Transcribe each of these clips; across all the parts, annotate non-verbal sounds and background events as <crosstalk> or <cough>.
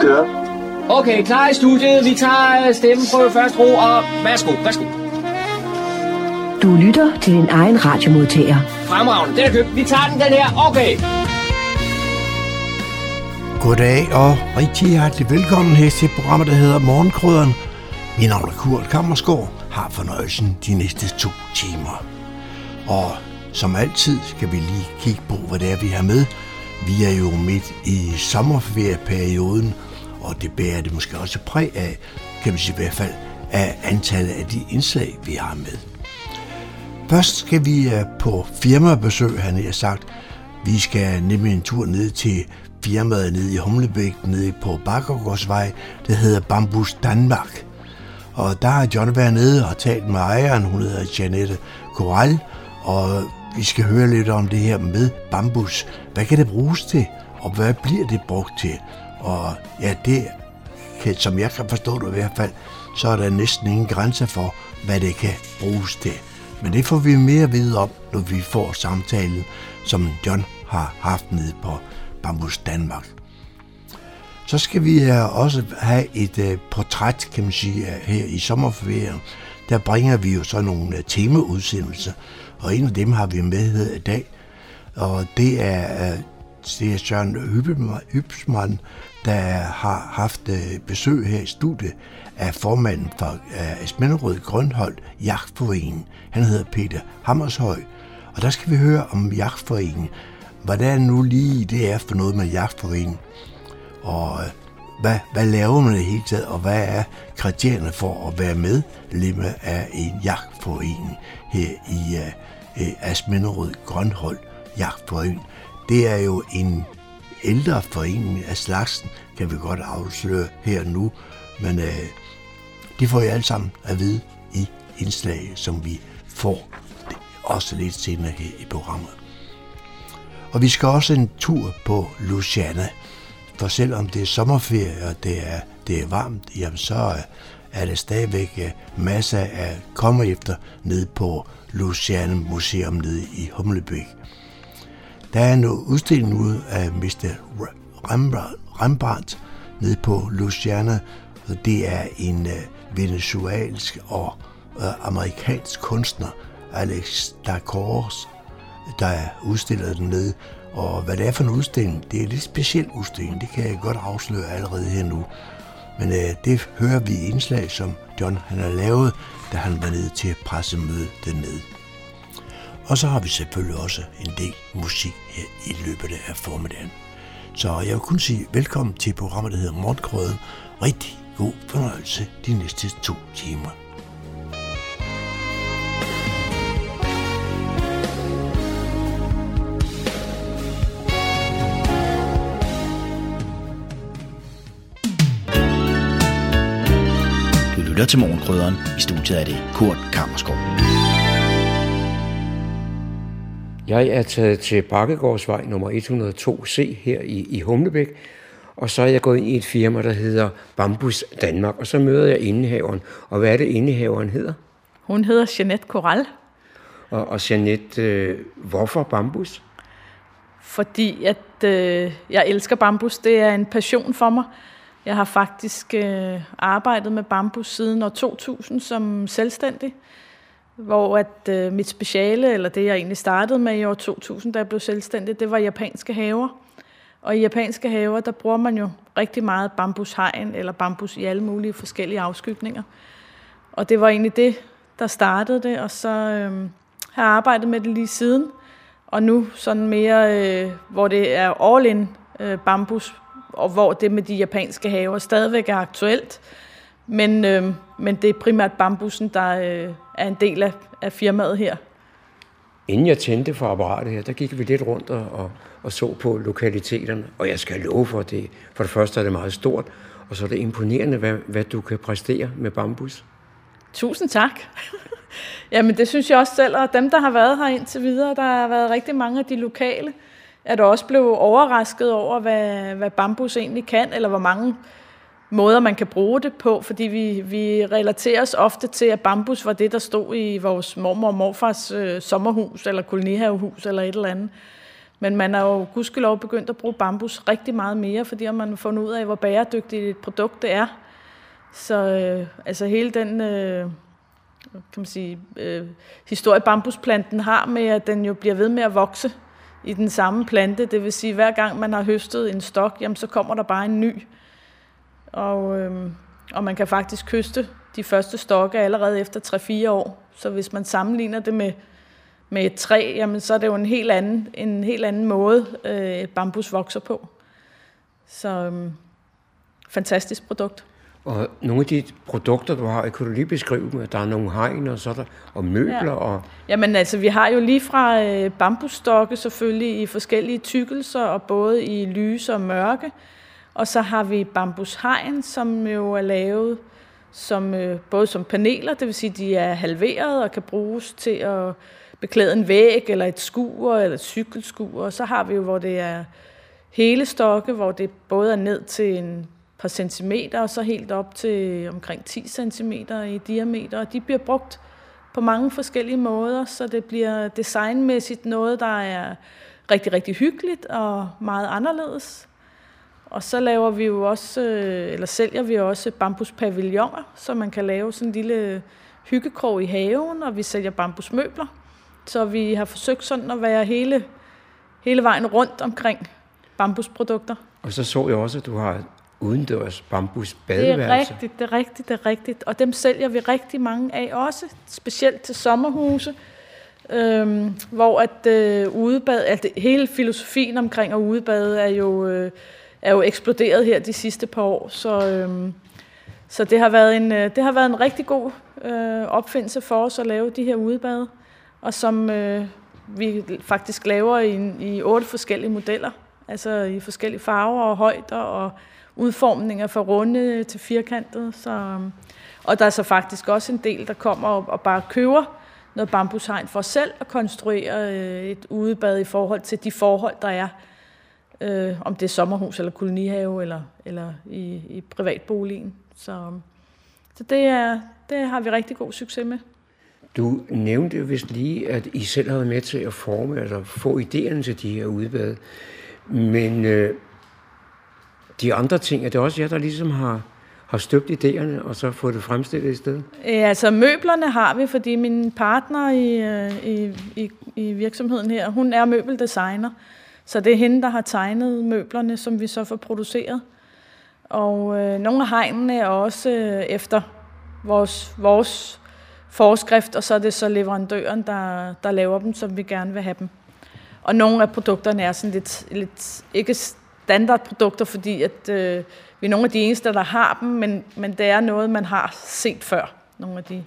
kører. Okay, klar i studiet. Vi tager øh, stemmeprøve først, ro, og værsgo, værsgo. Du lytter til din egen radiomodtager. Fremragende, den er købt. Vi tager den, den her. Okay. Goddag og rigtig hjertelig velkommen her til programmet, der hedder Morgenkrydderen. Mit navn er Kurt Kammersgaard, har fornøjelsen de næste to timer. Og som altid skal vi lige kigge på, hvad det er, vi har med. Vi er jo midt i sommerferieperioden, og det bærer det måske også præg af, kan vi sige i hvert fald, af antallet af de indslag, vi har med. Først skal vi øh, på firmabesøg, han har sagt. Vi skal nemlig en tur ned til firmaet nede i Humlebæk, nede på Bakkergårdsvej, der hedder Bambus Danmark. Og der har John været nede og talt med ejeren, hun hedder Janette Koral, og vi skal høre lidt om det her med bambus. Hvad kan det bruges til, og hvad bliver det brugt til? Og ja, det kan, som jeg kan forstå det i hvert fald, så er der næsten ingen grænse for, hvad det kan bruges til. Men det får vi mere at vide om, når vi får samtalen, som John har haft nede på Bambus Danmark. Så skal vi øh, også have et øh, portræt, kan man sige, her i sommerferien. Der bringer vi jo så nogle øh, temaudsendelser, og en af dem har vi med her i dag, og det er, det er Søren Hybsmann, der har haft øh, besøg her i studiet af formanden for øh, Asmenderød Grønhold Jagtforeningen. Han hedder Peter Hammershøj, og der skal vi høre om Jagtforeningen. Hvordan nu lige det er for noget med Jagtforeningen, og øh, hvad, hvad laver man i det hele taget, og hvad er kriterierne for at være med medlem af en jagtforening her i uh, Asmenderød Grønhold Jagtforening. Det er jo en ældre forening af slagsen, kan vi godt afsløre her nu, men øh, det får I alle sammen at vide i indslag, som vi får også lidt senere her i programmet. Og vi skal også en tur på Luciana. For selvom det er sommerferie, og det er, det er varmt, jamen så øh, er der stadigvæk øh, masser af kommer efter ned på Luciana Museum nede i Humlebæk. Der er en udstilling ude af Mr. Rembrandt nede på Luciana, og det er en øh, venezuelsk og øh, amerikansk kunstner, Alex Dacors, der udstiller den nede. Og hvad det er for en udstilling, det er en lidt speciel udstilling, det kan jeg godt afsløre allerede her nu. Men øh, det hører vi i indslag, som John han har lavet, da han var nede til pressemøde dernede. Og så har vi selvfølgelig også en del musik her i løbet af formiddagen. Så jeg vil kun sige velkommen til programmet, der hedder Morgenkrøden. Rigtig god fornøjelse de næste to timer. lytter til Morgenkrydderen. I studiet er det Kurt Kammerskov. Jeg er taget til Bakkegårdsvej nummer 102C her i, i Humlebæk, og så er jeg gået ind i et firma, der hedder Bambus Danmark, og så møder jeg indehaveren. Og hvad er det, indehaveren hedder? Hun hedder Jeanette Koral. Og, og Jeanette, øh, hvorfor bambus? Fordi at øh, jeg elsker bambus. Det er en passion for mig. Jeg har faktisk øh, arbejdet med bambus siden år 2000 som selvstændig, hvor at øh, mit speciale, eller det jeg egentlig startede med i år 2000, da jeg blev selvstændig, det var japanske haver. Og i japanske haver, der bruger man jo rigtig meget bambushegn, eller bambus i alle mulige forskellige afskygninger. Og det var egentlig det, der startede det, og så øh, har jeg arbejdet med det lige siden. Og nu sådan mere, øh, hvor det er all-in øh, bambus og hvor det med de japanske haver stadigvæk er aktuelt. Men, øh, men det er primært bambusen, der øh, er en del af, af firmaet her. Inden jeg tændte for apparatet her, der gik vi lidt rundt og, og, og så på lokaliteterne. Og jeg skal love for det. For det første er det meget stort, og så er det imponerende, hvad, hvad du kan præstere med bambus. Tusind tak. <laughs> Jamen det synes jeg også selv, og dem, der har været her indtil videre, der har været rigtig mange af de lokale, er du også blevet overrasket over, hvad, hvad bambus egentlig kan, eller hvor mange måder, man kan bruge det på, fordi vi, vi relaterer os ofte til, at bambus var det, der stod i vores mormor og morfars øh, sommerhus, eller kolonihavehus, eller et eller andet. Men man er jo gudskelov begyndt at bruge bambus rigtig meget mere, fordi man har fundet ud af, hvor bæredygtigt et produkt det er. Så øh, altså hele den øh, kan man sige, øh, historie, bambusplanten har med, at den jo bliver ved med at vokse i den samme plante. Det vil sige, at hver gang man har høstet en stok, jamen, så kommer der bare en ny. Og, øh, og man kan faktisk høste de første stokke allerede efter 3-4 år. Så hvis man sammenligner det med, med et træ, jamen, så er det jo en helt anden, en helt anden måde, øh, bambus vokser på. Så øh, fantastisk produkt. Og nogle af de produkter, du har, kan du lige beskrive dem? Der er nogle hegn og, så der, og møbler. Ja. Og... Jamen altså, vi har jo lige fra øh, bambusstokke selvfølgelig i forskellige tykkelser, og både i lyse og mørke. Og så har vi bambushegn, som jo er lavet som, øh, både som paneler, det vil sige, de er halveret og kan bruges til at beklæde en væg, eller et skur, eller et cykelskur. Og så har vi jo, hvor det er hele stokke, hvor det både er ned til en par centimeter, og så helt op til omkring 10 cm i diameter. Og de bliver brugt på mange forskellige måder, så det bliver designmæssigt noget, der er rigtig, rigtig hyggeligt og meget anderledes. Og så laver vi jo også, øh, eller sælger vi også bambuspavilloner, så man kan lave sådan en lille hyggekrog i haven, og vi sælger bambusmøbler. Så vi har forsøgt sådan at være hele, hele vejen rundt omkring bambusprodukter. Og så så jeg også, at du har udendørs bambus badeværelse. Det er rigtigt, det er rigtigt, det er rigtigt. Og dem sælger vi rigtig mange af også, specielt til sommerhuse, øhm, hvor at øh, udebad, altså hele filosofien omkring at udebade er jo, øh, er jo eksploderet her de sidste par år. Så, øhm, så det, har været en, øh, det har været en rigtig god øh, opfindelse for os at lave de her udebade, og som øh, vi faktisk laver i, i otte forskellige modeller, altså i forskellige farver og højder og udformninger fra runde til firkantet. Så, øhm, og der er så faktisk også en del, der kommer og, og bare køber noget bambushegn for selv at konstruere øh, et udebad i forhold til de forhold, der er. Øh, om det er sommerhus eller kolonihave eller, eller i, i privatboligen. Så, så det, er, det har vi rigtig god succes med. Du nævnte vist lige, at I selv har været med til at forme eller få idéerne til de her udebad. Men øh, de andre ting, er det også jer, der ligesom har, har støbt idéerne, og så fået det fremstillet i stedet? Ja, altså møblerne har vi, fordi min partner i, øh, i, i, i virksomheden her, hun er møbeldesigner. Så det er hende, der har tegnet møblerne, som vi så får produceret. Og øh, nogle af hegnene er også øh, efter vores, vores forskrift, og så er det så leverandøren, der, der laver dem, som vi gerne vil have dem. Og nogle af produkterne er sådan lidt, lidt ikke standardprodukter, fordi at, øh, vi er nogle af de eneste, der har dem, men, men det er noget, man har set før. Nogle af de,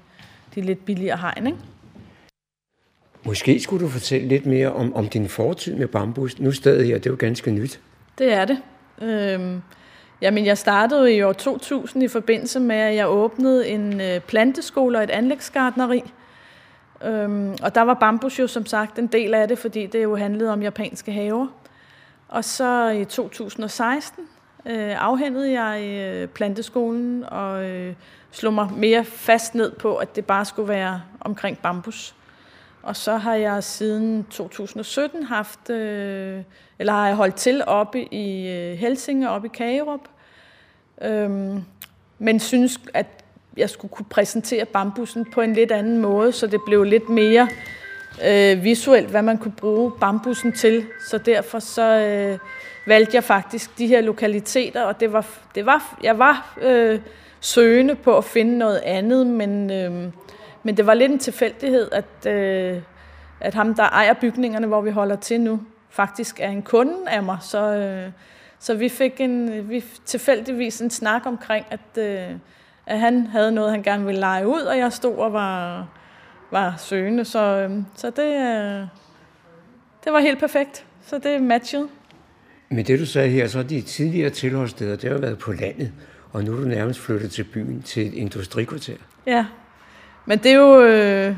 de lidt billigere hegn, ikke? Måske skulle du fortælle lidt mere om, om din fortid med bambus. Nu stedet her, det er jo ganske nyt. Det er det. Øhm, jamen, jeg startede i år 2000 i forbindelse med, at jeg åbnede en øh, planteskole og et anlægsgardneri. Øhm, og der var bambus jo som sagt en del af det, fordi det jo handlede om japanske haver. Og så i 2016 øh, afhændede jeg øh, planteskolen og øh, slog mig mere fast ned på, at det bare skulle være omkring bambus. Og så har jeg siden 2017 haft, øh, eller har jeg holdt til oppe i øh, Helsinge, oppe i Kagerup. Øhm, men synes, at jeg skulle kunne præsentere bambusen på en lidt anden måde, så det blev lidt mere øh, visuelt, hvad man kunne bruge bambusen til. Så derfor så øh, valgte jeg faktisk de her lokaliteter, og det var, det var, jeg var øh, søgende på at finde noget andet, men, øh, men det var lidt en tilfældighed, at, øh, at ham, der ejer bygningerne, hvor vi holder til nu, faktisk er en kunde af mig. Så, øh, så vi fik en, vi tilfældigvis en snak omkring, at, øh, at han havde noget, han gerne ville lege ud, og jeg stod og var var søgende, så, øhm, så det, øh, det var helt perfekt. Så det matchede. Men det du sagde her, så de tidligere tilholdssteder, det har været på landet, og nu er du nærmest flyttet til byen, til et industrikvarter. Ja, men det er jo, øh,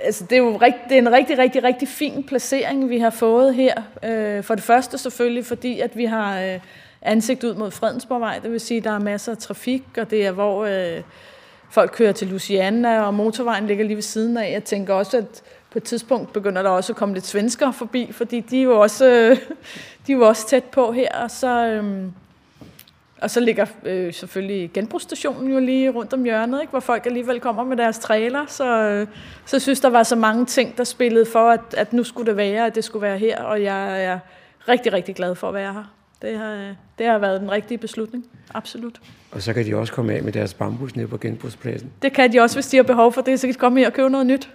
altså det er jo rigt, det er en rigtig, rigtig, rigtig fin placering, vi har fået her. Øh, for det første selvfølgelig, fordi at vi har øh, ansigt ud mod Fredensborgvej, det vil sige, at der er masser af trafik, og det er hvor... Øh, folk kører til Luciana, og motorvejen ligger lige ved siden af. Jeg tænker også, at på et tidspunkt begynder der også at komme lidt svensker forbi, fordi de er jo også, øh, <laughs> de er jo også tæt på her, og så, Øh, og så ligger øh, selvfølgelig genbrugsstationen jo lige rundt om hjørnet, ikke? hvor folk alligevel kommer med deres trailer. Så, øh, så synes der var så mange ting, der spillede for, at, at nu skulle det være, at det skulle være her, og jeg er rigtig, rigtig glad for at være her. Det har, det har været den rigtige beslutning, absolut. Og så kan de også komme af med deres bambus ned på genbrugspladsen. Det kan de også, hvis de har behov for det, så kan de komme her og købe noget nyt.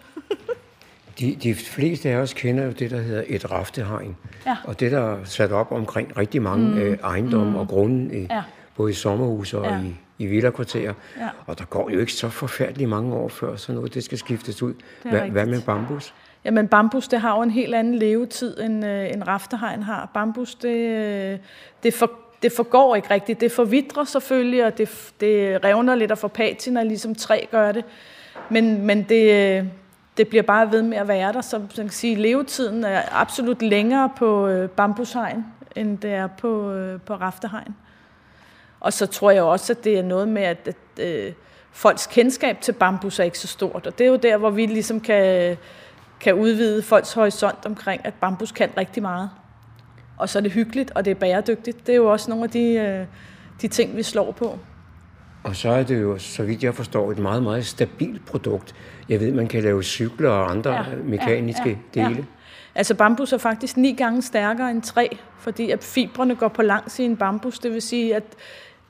De, de fleste af os kender jo det, der hedder et raftehegn. Ja. Og det, der er sat op omkring rigtig mange mm. øh, ejendomme mm. og grunde, i, Ja. Både i sommerhuse og Ja. i, i villakvarterer. Ja. Og der går jo ikke så forfærdeligt mange år før sådan noget, det skal skiftes ud. er Hvad, med bambus? Jamen bambus, det har jo en helt anden levetid, end øh, en raftehegn har. Bambus, det, øh, det, for, det forgår ikke rigtigt. Det forvidrer selvfølgelig, og det, det revner lidt og får patina, ligesom træ gør det. Men, men det, øh, det bliver bare ved med at være der. Så man kan sige, levetiden er absolut længere på øh, bambushegn, end det er på, øh, på raftehegn. Og så tror jeg også, at det er noget med, at, at øh, folks kendskab til bambus er ikke så stort. Og det er jo der, hvor vi ligesom kan, kan udvide folks horisont omkring, at bambus kan rigtig meget. Og så er det hyggeligt, og det er bæredygtigt. Det er jo også nogle af de, øh, de ting, vi slår på. Og så er det jo, så vidt jeg forstår, et meget, meget stabilt produkt. Jeg ved, man kan lave cykler og andre ja, mekaniske ja, ja, dele. Altså bambus er faktisk ni gange stærkere end træ, fordi at fibrene går på langs i en bambus. Det vil sige, at,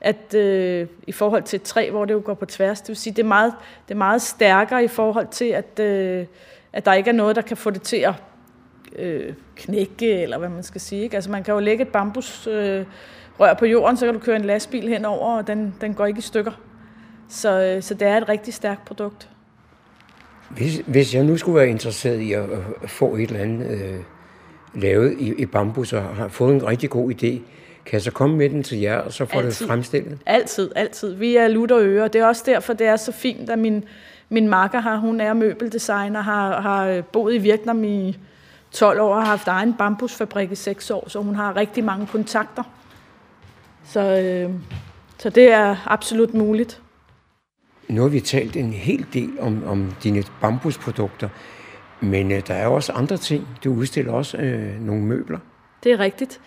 at øh, i forhold til et træ, hvor det jo går på tværs, det vil sige, det er meget, det er meget stærkere i forhold til, at, øh, at der ikke er noget, der kan få det til at øh, knække, eller hvad man skal sige. Ikke? Altså man kan jo lægge et bambus øh, rør på jorden, så kan du køre en lastbil henover, og den, den går ikke i stykker. Så, øh, så det er et rigtig stærkt produkt. Hvis, hvis jeg nu skulle være interesseret i at, få et eller andet øh, lavet i, i bambus, og har fået en rigtig god idé, kan jeg så komme med den til jer, og så få det fremstillet? Altid, altid. Vi er lutter og øre. Det er også derfor, det er så fint, at min, min makker har, hun er møbeldesigner, har, har boet i Vietnam i 12 år og har haft egen bambusfabrik i 6 år, så hun har rigtig mange kontakter. Så, øh, så det er absolut muligt. Nu har vi talt en hel del om, om dine bambusprodukter, men øh, der er også andre ting. Du udstiller også øh, nogle møbler. Det er rigtigt.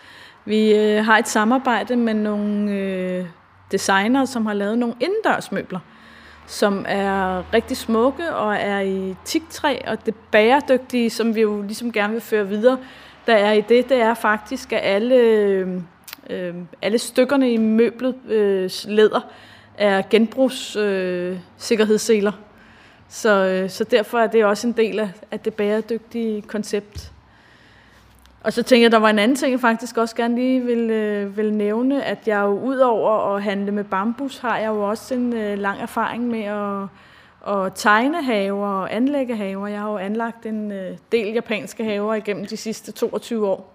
Vi øh, har et samarbejde med nogle øh, designere, som har lavet nogle indendørsmøbler, som er rigtig smukke og er i tigtræ, og det bæredygtige, som vi jo ligesom gerne vil føre videre, der er i det, det er faktisk, at alle, øh, øh alle stykkerne i møblet øh, læder er genbrugssikkerhedsseler. Øh, så, øh, så derfor er det også en del af, af det bæredygtige koncept. Og så tænker jeg, der var en anden ting, jeg faktisk også gerne lige vil, øh, vil nævne, at jeg jo ud over at handle med bambus, har jeg jo også en øh, lang erfaring med at, at tegne haver og anlægge haver. Jeg har jo anlagt en øh, del japanske haver igennem de sidste 22 år.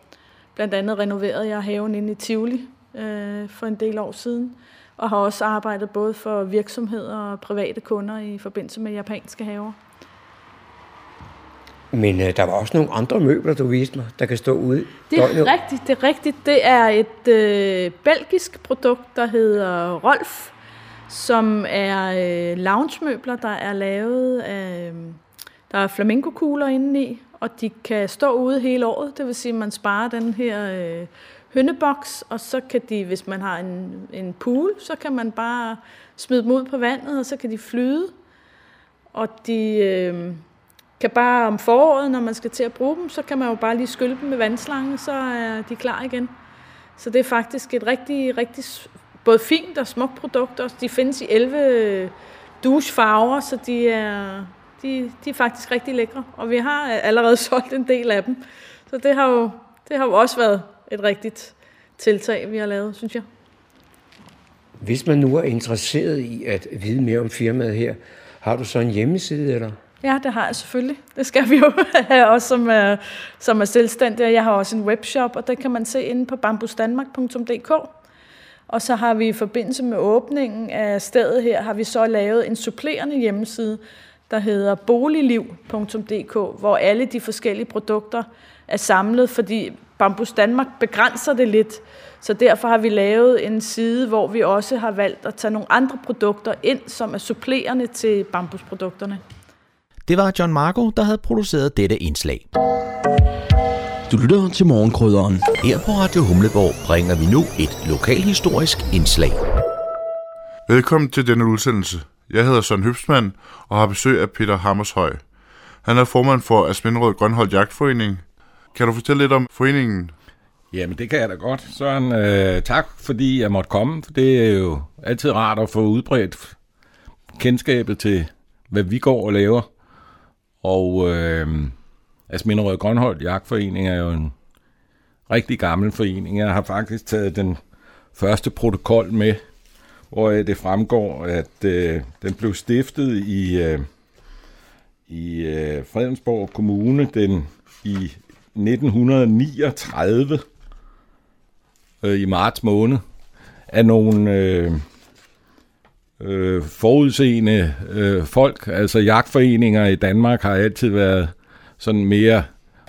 Blandt andet renoverede jeg haven inde i Tivoli øh, for en del år siden, og har også arbejdet både for virksomheder og private kunder i forbindelse med japanske haver. Men øh, der var også nogle andre møbler, du viste mig, der kan stå ude Det er døgnet. rigtigt, det er rigtigt. Det er et øh, belgisk produkt, der hedder Rolf, som er øh, loungemøbler, der er lavet af... Øh, der er flamingokugler indeni, og de kan stå ude hele året. Det vil sige, at man sparer den her øh, hønneboks, og så kan de, hvis man har en, en pool, så kan man bare smide dem ud på vandet, og så kan de flyde. Og de øh, kan bare om foråret, når man skal til at bruge dem, så kan man jo bare lige skylle dem med vandslange, så er de klar igen. Så det er faktisk et rigtig, rigtig både fint og smukt produkt. også. de findes i 11 øh, douchefarver, så de er, de, de er faktisk rigtig lækre. Og vi har øh, allerede <laughs> solgt en del af dem. Så det har jo, det har jo også været et rigtigt tiltag, vi har lavet, synes jeg. Hvis man nu er interesseret i at vide mere om firmaet her, har du så en hjemmeside, eller? Ja, det har jeg selvfølgelig. Det skal vi jo <laughs> have også som er, som er selvstændige. Jeg har også en webshop, og det kan man se inde på bambusdanmark.dk. Og så har vi i forbindelse med åbningen af stedet her, har vi så lavet en supplerende hjemmeside, der hedder boligliv.dk, hvor alle de forskellige produkter er samlet, fordi Bambus Danmark begrænser det lidt. Så derfor har vi lavet en side, hvor vi også har valgt at tage nogle andre produkter ind, som er supplerende til bambusprodukterne. Det var John Marco, der havde produceret dette indslag. Du lytter til morgenkrydderen. Her på Radio Humleborg bringer vi nu et lokalhistorisk indslag. Velkommen til denne udsendelse. Jeg hedder Søren Høbsmann og har besøg af Peter Hammershøj. Han er formand for Asminderød Grønholdt Jagtforening. Kan du fortælle lidt om foreningen? Jamen, det kan jeg da godt. Søren, øh, tak fordi jeg måtte komme. For det er jo altid rart at få udbredt kendskabet til, hvad vi går og laver. Og øh, Asminderød Grønholdt Jagtforening er jo en rigtig gammel forening. Jeg har faktisk taget den første protokol med, hvor det fremgår, at øh, den blev stiftet i, øh, i øh, Fredensborg Kommune den i 1939 øh, i marts måned af nogle øh, øh, forudseende øh, folk. Altså jagtforeninger i Danmark har altid været sådan mere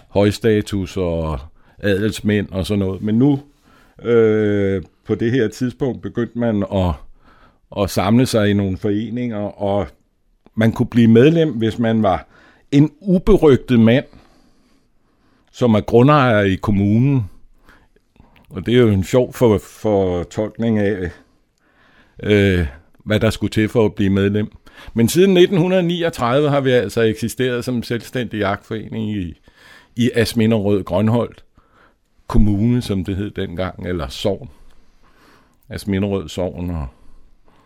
højstatus og adelsmænd og sådan noget. Men nu øh, på det her tidspunkt begyndte man at, at samle sig i nogle foreninger, og man kunne blive medlem, hvis man var en uberygtet mand, som er grundejer i kommunen. Og det er jo en sjov for, for tolkning af, øh, hvad der skulle til for at blive medlem. Men siden 1939 har vi altså eksisteret som selvstændig jagtforening i, i Asminderød Grønholdt Kommune, som det hed dengang, eller Sogn. Asminderød Sogn. Og,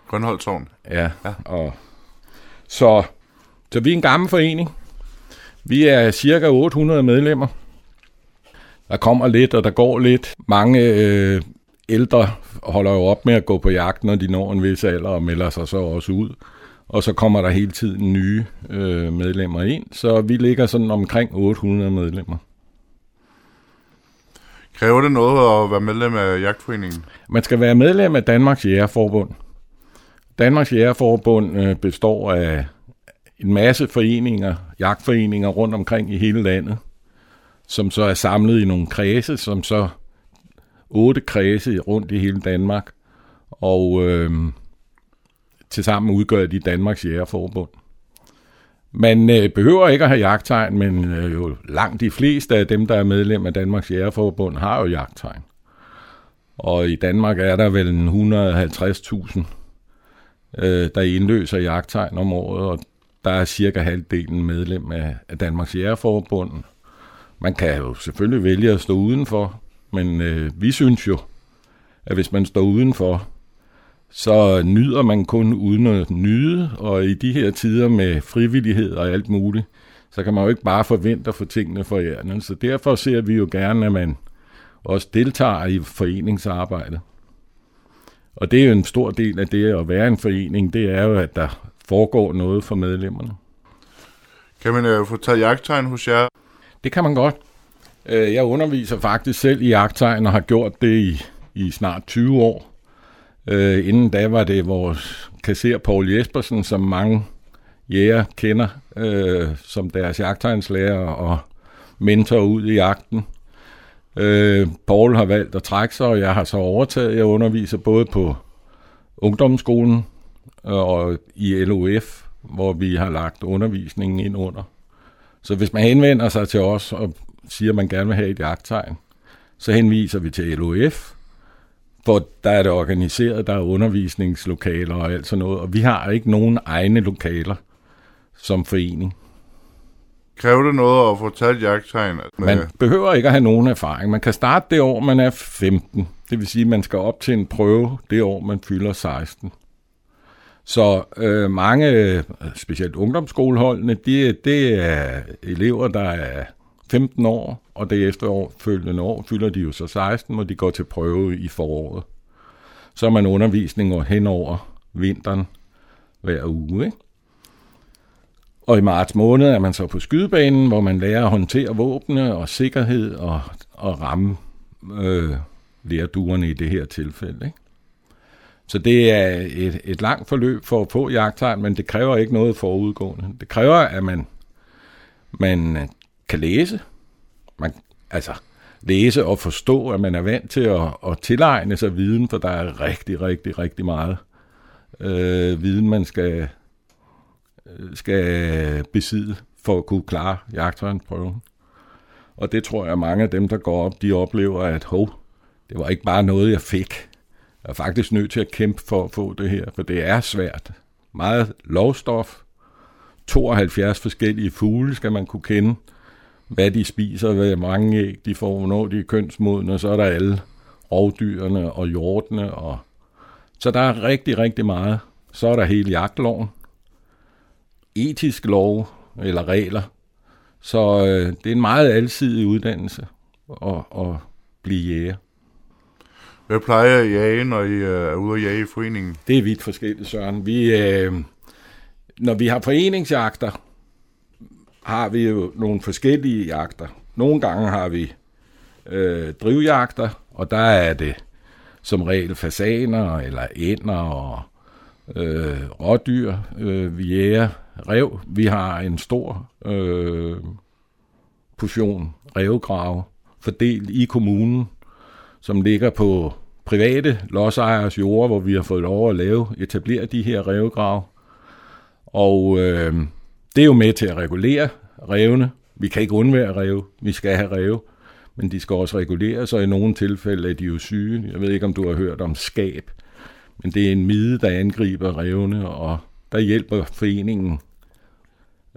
Grønholdt Sogn? Ja, ja. Og, så, så vi er en gammel forening. Vi er cirka 800 medlemmer. Der kommer lidt, og der går lidt. Mange øh, ældre holder jo op med at gå på jagt, når de når en vis alder, og melder sig så også ud. Og så kommer der hele tiden nye øh, medlemmer ind, så vi ligger sådan omkring 800 medlemmer. Kræver det noget at være medlem af jagtforeningen? Man skal være medlem af Danmarks Jægerforbund. Danmarks Jægerforbund øh, består af en masse foreninger, jagtforeninger rundt omkring i hele landet, som så er samlet i nogle kredse, som så otte kredse rundt i hele Danmark, og øh, tilsammen udgør de Danmarks Jægerforbund. Man øh, behøver ikke at have jagttegn, men øh, jo langt de fleste af dem, der er medlem af Danmarks Jægerforbund, har jo jagttegn. Og i Danmark er der vel 150.000, øh, der indløser jagttegn om året, og der er cirka halvdelen medlem af, af Danmarks Jægerforbund. Man kan jo selvfølgelig vælge at stå udenfor, men øh, vi synes jo, at hvis man står udenfor, så nyder man kun uden at nyde, og i de her tider med frivillighed og alt muligt, så kan man jo ikke bare forvente at få tingene for hjernen. Så derfor ser vi jo gerne, at man også deltager i foreningsarbejdet. Og det er jo en stor del af det at være en forening, det er jo, at der foregår noget for medlemmerne. Kan man øh, få taget jagttegn hos jer? Det kan man godt. Øh, jeg underviser faktisk selv i jagttegn og har gjort det i, i snart 20 år. Øh, inden da var det vores kasser Paul Jespersen, som mange jæger kender øh, som deres jagttegnslærer og mentor ud i jagten. Øh, Paul har valgt at trække sig, og jeg har så overtaget. Jeg underviser både på ungdomsskolen øh, og i LOF, hvor vi har lagt undervisningen ind under. Så hvis man henvender sig til os og siger, at man gerne vil have et jagttegn, så henviser vi til LOF, hvor der er det organiseret, der er undervisningslokaler og alt sådan noget, og vi har ikke nogen egne lokaler som forening. Kræver det noget at få taget jagttegn? Man behøver ikke at have nogen erfaring. Man kan starte det år, man er 15. Det vil sige, at man skal op til en prøve det år, man fylder 16. Så øh, mange, specielt ungdomsskoleholdene, det, det er elever, der er 15 år, og det efterfølgende år, følgende år fylder de jo så 16, og de går til prøve i foråret. Så er man undervisning hen over vinteren hver uge. Ikke? Og i marts måned er man så på skydebanen, hvor man lærer at håndtere våbne og sikkerhed og, og ramme øh, lærduerne i det her tilfælde. Ikke? Så det er et, et langt forløb for at få jagttegn, men det kræver ikke noget forudgående. Det kræver, at man, man kan læse. Man, altså læse og forstå, at man er vant til at, at tilegne sig viden, for der er rigtig, rigtig, rigtig meget øh, viden, man skal øh, skal besidde for at kunne klare jagttegnsprøven. Og det tror jeg, mange af dem, der går op, de oplever, at hov, det var ikke bare noget, jeg fik. Jeg er faktisk nødt til at kæmpe for at få det her, for det er svært. Meget lovstof, 72 forskellige fugle skal man kunne kende, hvad de spiser, hvad mange æg de får, hvornår de er kønsmodne, og så er der alle rovdyrene og hjortene. Og... Så der er rigtig, rigtig meget. Så er der hele jagtloven, etisk lov eller regler. Så øh, det er en meget alsidig uddannelse at, at blive jæger. Hvad plejer I at jage, når I øh, er ude at jage i foreningen? Det er vidt forskelligt, Søren. Vi, øh, når vi har foreningsjagter, har vi jo nogle forskellige jagter. Nogle gange har vi øh, drivjagter, og der er det som regel fasaner eller ænder og øh, rådyr. Øh, vi jæger rev. Vi har en stor øh, portion revgrave fordelt i kommunen, som ligger på private lodsejers jord, hvor vi har fået lov at lave, etablere de her revgrave. Og øh, det er jo med til at regulere revne. Vi kan ikke undvære rev. Vi skal have rev. Men de skal også reguleres, og i nogle tilfælde er de jo syge. Jeg ved ikke, om du har hørt om skab. Men det er en mide, der angriber revne, og der hjælper foreningen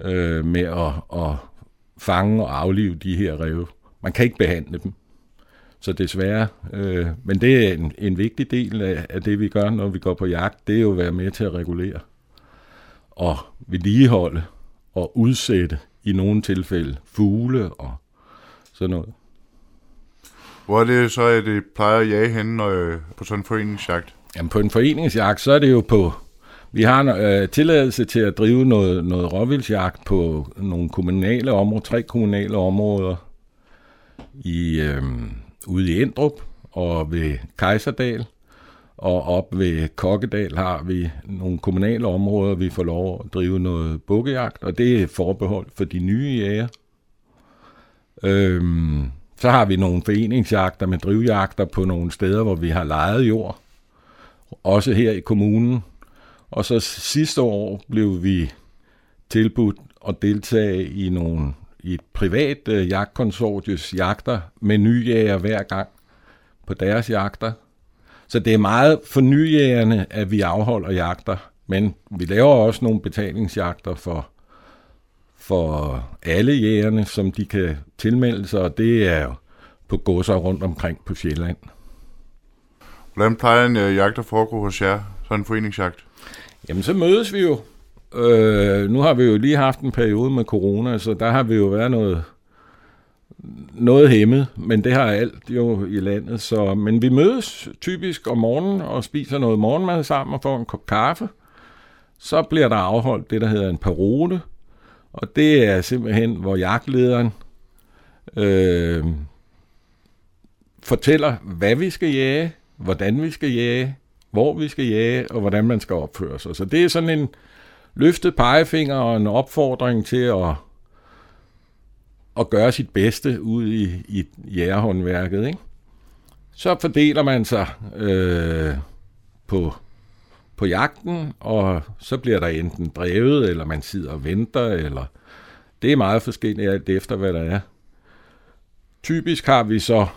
øh, med at, at fange og aflive de her rev. Man kan ikke behandle dem. Så desværre, øh, men det er en, en vigtig del af, af det, vi gør, når vi går på jagt, det er jo at være med til at regulere og vedligeholde og udsætte i nogle tilfælde fugle og sådan noget. Hvor er det så, at det plejer at jage henne når, på sådan en foreningsjagt? Jamen på en foreningsjagt, så er det jo på... Vi har en øh, tilladelse til at drive noget, noget råvildsjagt på nogle kommunale områder, tre kommunale områder i, øh, ude i Endrup og ved Kejserdal. Og op ved Kokkedal har vi nogle kommunale områder, vi får lov at drive noget bukkejagt, og det er forbeholdt for de nye jæger. Øhm, så har vi nogle foreningsjagter med drivjagter på nogle steder, hvor vi har lejet jord. Også her i kommunen. Og så sidste år blev vi tilbudt at deltage i nogle i et privat øh, jagtkonsortius jagter med nye jæger hver gang på deres jagter. Så det er meget for nyjægerne, at vi afholder jagter, men vi laver også nogle betalingsjagter for, for alle jægerne, som de kan tilmelde sig, og det er jo på godser rundt omkring på Sjælland. Hvordan plejer en øh, jagt at foregå hos jer, sådan en foreningsjagt? Jamen, så mødes vi jo. Øh, nu har vi jo lige haft en periode med corona, så der har vi jo været noget, noget hæmmet, men det har alt jo i landet. Så, men vi mødes typisk om morgenen og spiser noget morgenmad sammen og får en kop kaffe. Så bliver der afholdt det, der hedder en parole, og det er simpelthen, hvor jagtlederen øh, fortæller, hvad vi skal jage, hvordan vi skal jage, hvor vi skal jage, og hvordan man skal opføre sig. Så det er sådan en løftet pegefinger og en opfordring til at, at gøre sit bedste ud i, i jægerhåndværket. Ikke? Så fordeler man sig øh, på, på jagten, og så bliver der enten drevet, eller man sidder og venter, eller det er meget forskelligt alt efter, hvad der er. Typisk har vi så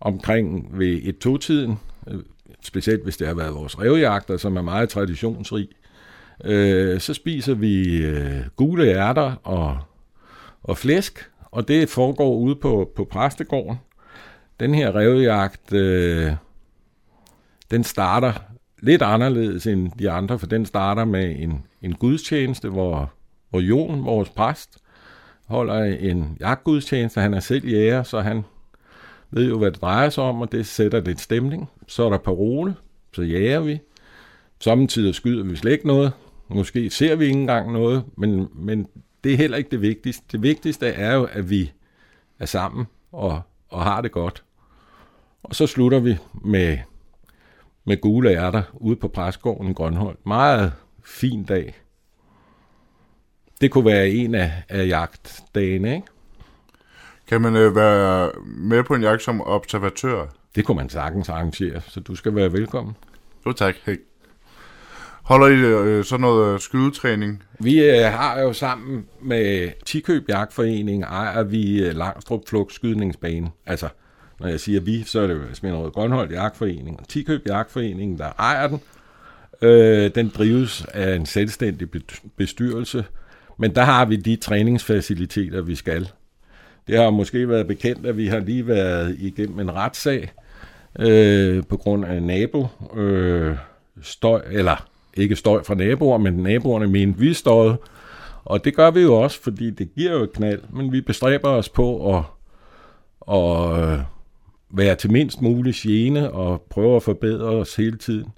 omkring ved et totiden, øh, specielt hvis det har været vores revjagter, som er meget traditionsrig, øh, så spiser vi øh, gule ærter og, og flæsk, og det foregår ude på, på præstegården. Den her revjagt, øh, den starter lidt anderledes end de andre, for den starter med en, en gudstjeneste, hvor, hvor Jon, vores præst, holder en jagtgudstjeneste. Han er selv jæger, så han ved jo, hvad det drejer sig om, og det sætter lidt stemning. Så er der parole, så jager vi. Samtidig skyder vi slet ikke noget. Måske ser vi ikke engang noget, men, men det er heller ikke det vigtigste. Det vigtigste er jo, at vi er sammen og, og har det godt. Og så slutter vi med, med gule ærter ude på Præsgården i Grønhold. Meget fin dag. Det kunne være en af, af jagtdagene, ikke? Kan man øh, være med på en jagt som observatør? Det kunne man sagtens arrangere, så du skal være velkommen. Jo tak. Hey. Holder I øh, sådan noget øh, skydetræning? Vi øh, har jo sammen med Tikøb Jagtforening, ejer vi øh, Langstrup Flugt Skydningsbane. Altså, når jeg siger vi, så er det jo Sminderød Grønholdt Jagtforening og Tikøb Jagtforening, der ejer den. Øh, den drives af en selvstændig bestyrelse, men der har vi de træningsfaciliteter, vi skal. Det har måske været bekendt, at vi har lige været igennem en retssag øh, på grund af nabo øh, støj, eller ikke støj fra naboer, men naboerne mente, vi støjede. Og det gør vi jo også, fordi det giver jo et knald, men vi bestræber os på at, at øh, være til mindst mulig gene og prøve at forbedre os hele tiden.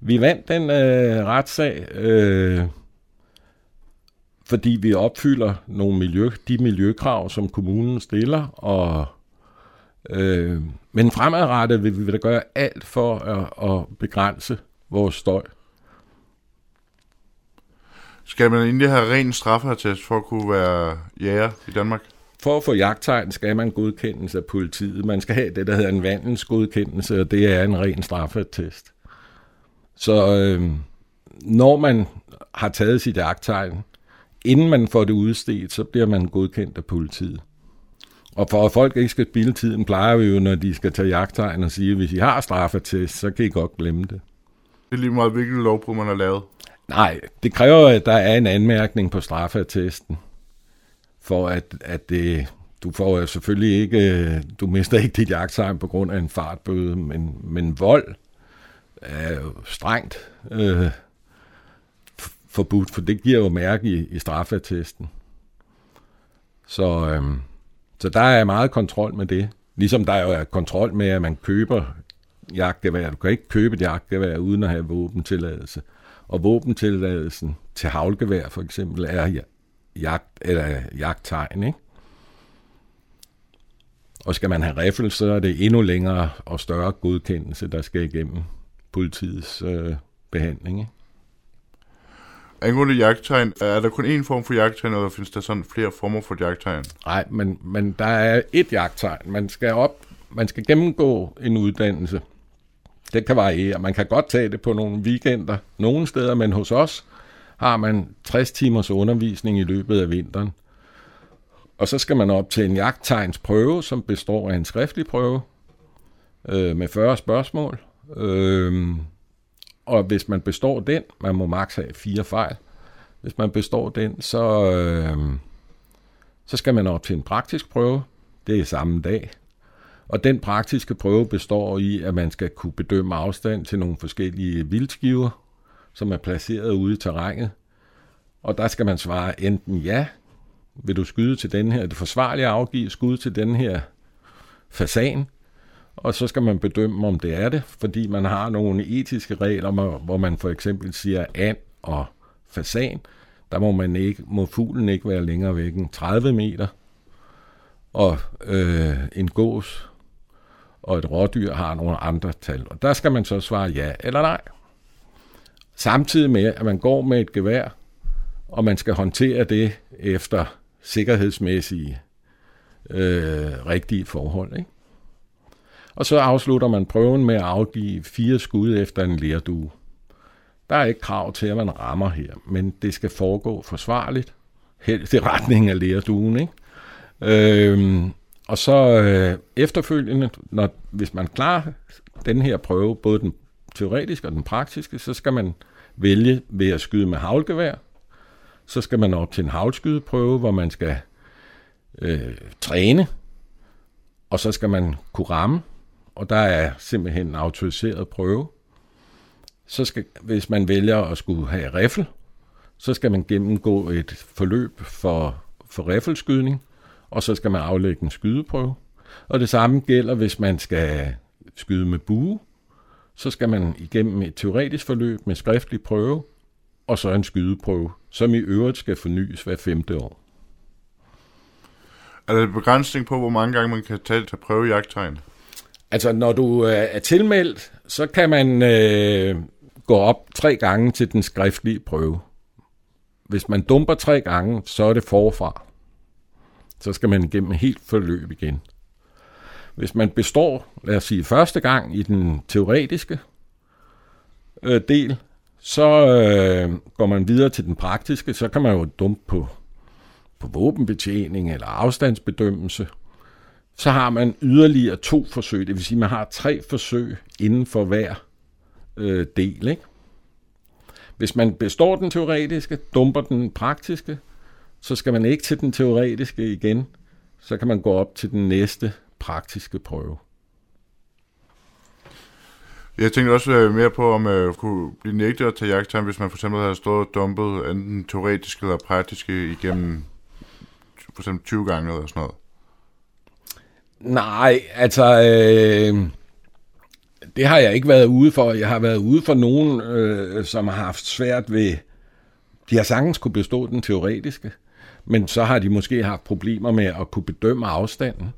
Vi vandt den øh, retssag, øh, fordi vi opfylder nogle miljø, de miljøkrav, som kommunen stiller, og øh, men fremadrettet vil vi da gøre alt for at, at begrænse vores støj. Skal man egentlig have ren straffertest for at kunne være jæger i Danmark? For at få jagttegn skal man godkendes af politiet. Man skal have det, der hedder en vandelsgodkendelse, og det er en ren straffertest. Så øh, når man har taget sit jagttegn, inden man får det udstedt, så bliver man godkendt af politiet. Og for at folk ikke skal spille tiden, plejer vi jo, når de skal tage jagttegn og sige, at hvis I har straffetest, så kan I godt glemme det. Det er lige meget, hvilken lovbrud man har lavet. Nej, det kræver, at der er en anmærkning på straffeattesten, for at, at det, du får jo selvfølgelig ikke, du mister ikke dit jagttegn på grund af en fartbøde, men, men vold er jo strengt øh, forbudt, for det giver jo mærke i, i straffeattesten. Så, øh, så der er meget kontrol med det. Ligesom der jo er kontrol med, at man køber jagtgevær. Du kan ikke købe et jagtgevær uden at have våbentilladelse. Og våbentilladelsen til havlgevær for eksempel er jagt, eller jagttegn, ikke? Og skal man have riffel, så er det endnu længere og større godkendelse, der skal igennem politiets øh, behandling. Ikke? Angående jagttegn, er der kun én form for jagttegn, eller findes der sådan flere former for jagttegn? Nej, men, men der er et jagttegn. Man skal op, man skal gennemgå en uddannelse. Det kan variere. Man kan godt tage det på nogle weekender nogle steder, men hos os har man 60 timers undervisning i løbet af vinteren. Og så skal man op til en jagttegns prøve, som består af en skriftlig prøve øh, med 40 spørgsmål. Øh, og hvis man består den, man må maks have fire fejl, hvis man består den, så, øh, så skal man op til en praktisk prøve. Det er samme dag. Og den praktiske prøve består i, at man skal kunne bedømme afstand til nogle forskellige vildskiver, som er placeret ude i terrænet. Og der skal man svare enten ja, vil du skyde til den her, er det forsvarligt at afgive skud til den her fasan, og så skal man bedømme, om det er det, fordi man har nogle etiske regler, hvor man for eksempel siger and og fasan, der må, man ikke, må fuglen ikke være længere væk end 30 meter, og øh, en gås og et rådyr har nogle andre tal. Og der skal man så svare ja eller nej. Samtidig med, at man går med et gevær, og man skal håndtere det efter sikkerhedsmæssige øh, rigtige forhold. Ikke? Og så afslutter man prøven med at afgive fire skud efter en lerdue. Der er ikke krav til, at man rammer her, men det skal foregå forsvarligt, helst i retning af lerduen. Ikke? Øhm, og så øh, efterfølgende, når, hvis man klarer den her prøve, både den teoretiske og den praktiske, så skal man vælge ved at skyde med havlgevær. Så skal man op til en havlskydeprøve, hvor man skal øh, træne, og så skal man kunne ramme, og der er simpelthen en autoriseret prøve. Så skal, hvis man vælger at skulle have riffel, så skal man gennemgå et forløb for, for riffelskydning, og så skal man aflægge en skydeprøve. Og det samme gælder, hvis man skal skyde med bue, så skal man igennem et teoretisk forløb med skriftlig prøve, og så en skydeprøve, som i øvrigt skal fornyes hver femte år. Er der en begrænsning på, hvor mange gange man kan tage til prøve jagttegn? Altså, når du øh, er tilmeldt, så kan man øh, gå op tre gange til den skriftlige prøve. Hvis man dumper tre gange, så er det forfra. Så skal man igennem helt forløb igen. Hvis man består, lad os sige, første gang i den teoretiske øh, del, Så øh, går man videre til den praktiske, så kan man jo dumpe på, på våbenbetjening eller afstandsbedømmelse. Så har man yderligere to forsøg, det vil sige, at man har tre forsøg inden for hver øh, del. Ikke? Hvis man består den teoretiske, dumper den praktiske, så skal man ikke til den teoretiske igen. Så kan man gå op til den næste praktiske prøve. Jeg tænkte også øh, mere på, om man kunne blive nægtet at tage jagttegn, hvis man for eksempel havde stået og dumpet enten teoretisk eller praktisk igennem for eksempel 20 gange eller sådan noget. Nej, altså, øh, det har jeg ikke været ude for. Jeg har været ude for nogen, øh, som har haft svært ved, de har sagtens kunne bestå den teoretiske, men så har de måske haft problemer med at kunne bedømme afstanden.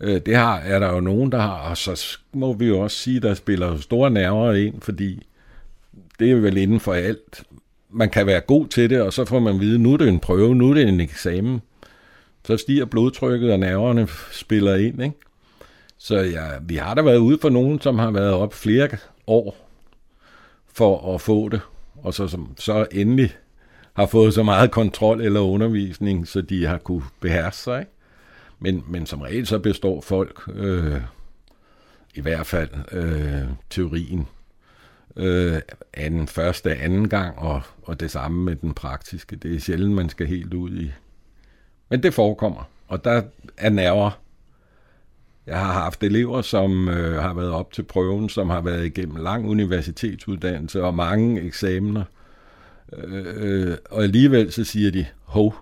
Øh, det har, er der jo nogen, der har, og så må vi jo også sige, der spiller store nerver ind, fordi det er vel inden for alt. Man kan være god til det, og så får man at vide, nu er det en prøve, nu er det en eksamen. Så stiger blodtrykket, og nerverne spiller ind, ikke? Så ja, vi har da været ude for nogen, som har været op flere år for at få det, og så, som, så endelig har fået så meget kontrol eller undervisning, så de har kunne beherske sig. Ikke? Men, men som regel så består folk øh, i hvert fald øh, teorien øh, anden, første, anden gang, og, og det samme med den praktiske. Det er sjældent, man skal helt ud i. Men det forekommer, og der er nerver. Jeg har haft elever, som øh, har været op til prøven, som har været igennem lang universitetsuddannelse og mange eksamener. Øh, og alligevel så siger de, hov,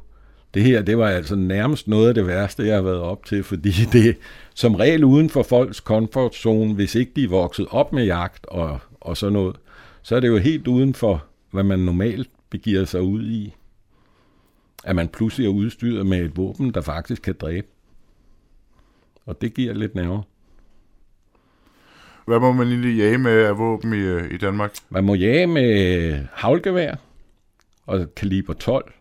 det her, det var altså nærmest noget af det værste, jeg har været op til, fordi <laughs> det som regel uden for folks comfort zone, hvis ikke de er vokset op med jagt og, og sådan noget, så er det jo helt uden for, hvad man normalt begiver sig ud i. At man pludselig er udstyret med et våben, der faktisk kan dræbe. Og det giver lidt nerver. Hvad må man egentlig jage med af våben i, øh, i Danmark? Man må jage med havlgevær og kaliber 12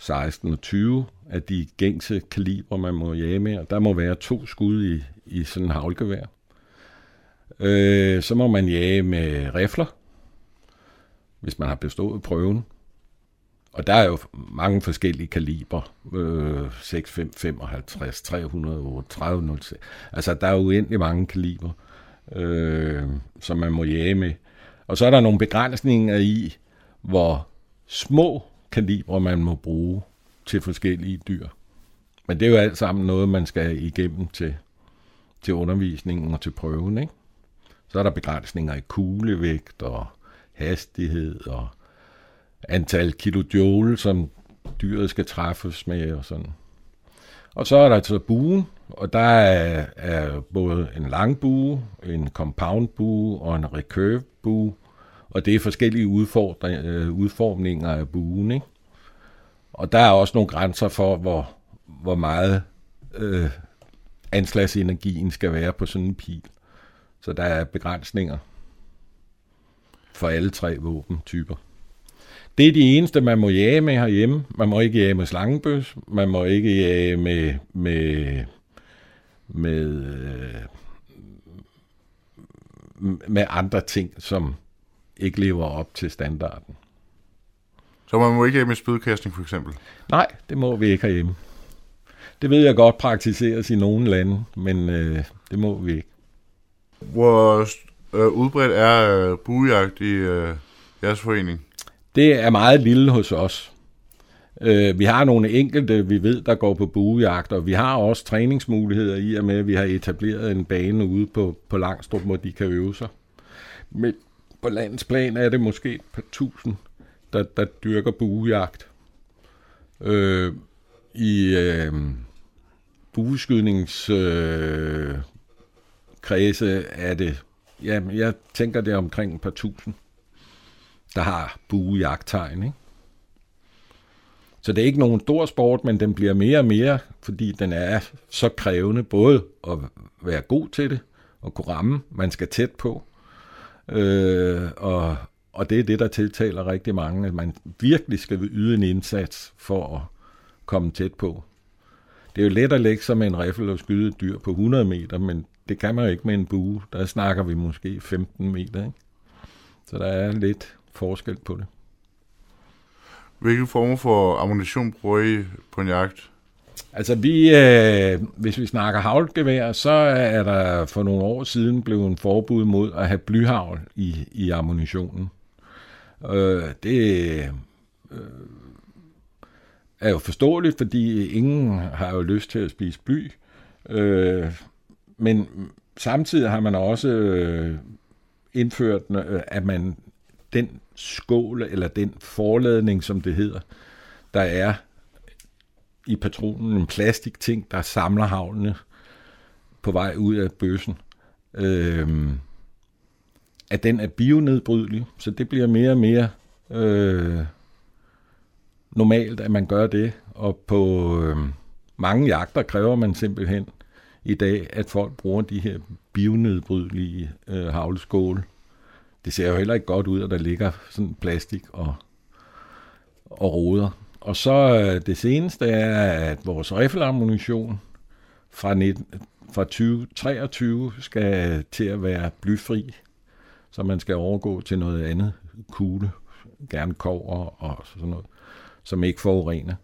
16 og 20 af de gængse kaliber, man må jage med, og der må være to skud i, i sådan en havlgevær. Øh, så må man jage med rifler, hvis man har bestået prøven. Og der er jo mange forskellige kaliber. Øh, 6, 5, 55, 308, 306. Altså, der er uendelig mange kaliber, øh, som man må jage med. Og så er der nogle begrænsninger i, hvor små kalibre, man må bruge til forskellige dyr. Men det er jo alt sammen noget, man skal igennem til, til undervisningen og til prøven. Ikke? Så er der begrænsninger i kuglevægt og hastighed og antal kilojoule, som dyret skal træffes med og sådan. Og så er der altså buen, og der er, er både en lang bue, en compound bue og en recurve bue, og det er forskellige øh, udformninger af buen. Ikke? Og der er også nogle grænser for, hvor, hvor meget øh, anslagsenergien skal være på sådan en pil. Så der er begrænsninger for alle tre våbentyper. Det er de eneste, man må jage med herhjemme. Man må ikke jage med slangebøs. Man må ikke jage med, med, med, øh, med andre ting, som ikke lever op til standarden. Så man må ikke have med spydkastning for eksempel? Nej, det må vi ikke herhjemme. Det ved jeg godt praktiseres i nogle lande, men øh, det må vi ikke. Hvor øh, udbredt er øh, buejagt i øh, jeres forening? Det er meget lille hos os. Øh, vi har nogle enkelte, vi ved, der går på buejagt, og vi har også træningsmuligheder i og med, at vi har etableret en bane ude på, på Langstrup, hvor de kan øve sig. Men på landsplan er det måske et par tusind, der, der dyrker buejagt. Øh, I øh, bueskydningskredse øh, er det, ja, jeg tænker det er omkring et par tusind, der har buejagttegn, ikke? Så det er ikke nogen stor sport, men den bliver mere og mere, fordi den er så krævende, både at være god til det, og kunne ramme, man skal tæt på, øh, og, og det er det, der tiltaler rigtig mange, at man virkelig skal yde en indsats for at komme tæt på. Det er jo let at lægge sig med en riffel og skyde et dyr på 100 meter, men det kan man jo ikke med en bue. Der snakker vi måske 15 meter. Ikke? Så der er lidt forskel på det. Hvilke former for ammunition bruger I på en jagt? Altså vi, øh, hvis vi snakker havlgevær, så er der for nogle år siden blevet en forbud mod at have blyhavl i, i ammunitionen. Øh, det øh, er jo forståeligt, fordi ingen har jo lyst til at spise bly. Øh, men samtidig har man også øh, indført, øh, at man den skål eller den forladning, som det hedder, der er i patronen, en plastikting, der samler havlene på vej ud af bøssen, øh, at den er bionedbrydelig, så det bliver mere og mere øh, normalt, at man gør det, og på øh, mange jagter kræver man simpelthen i dag, at folk bruger de her bionedbrydelige øh, havleskåle. Det ser jo heller ikke godt ud, at der ligger sådan plastik og, og roder. Og så øh, det seneste er, at vores riffelammunition fra, 19, fra 2023 skal til at være blyfri, så man skal overgå til noget andet kugle, gerne kover og sådan noget, som ikke forurener.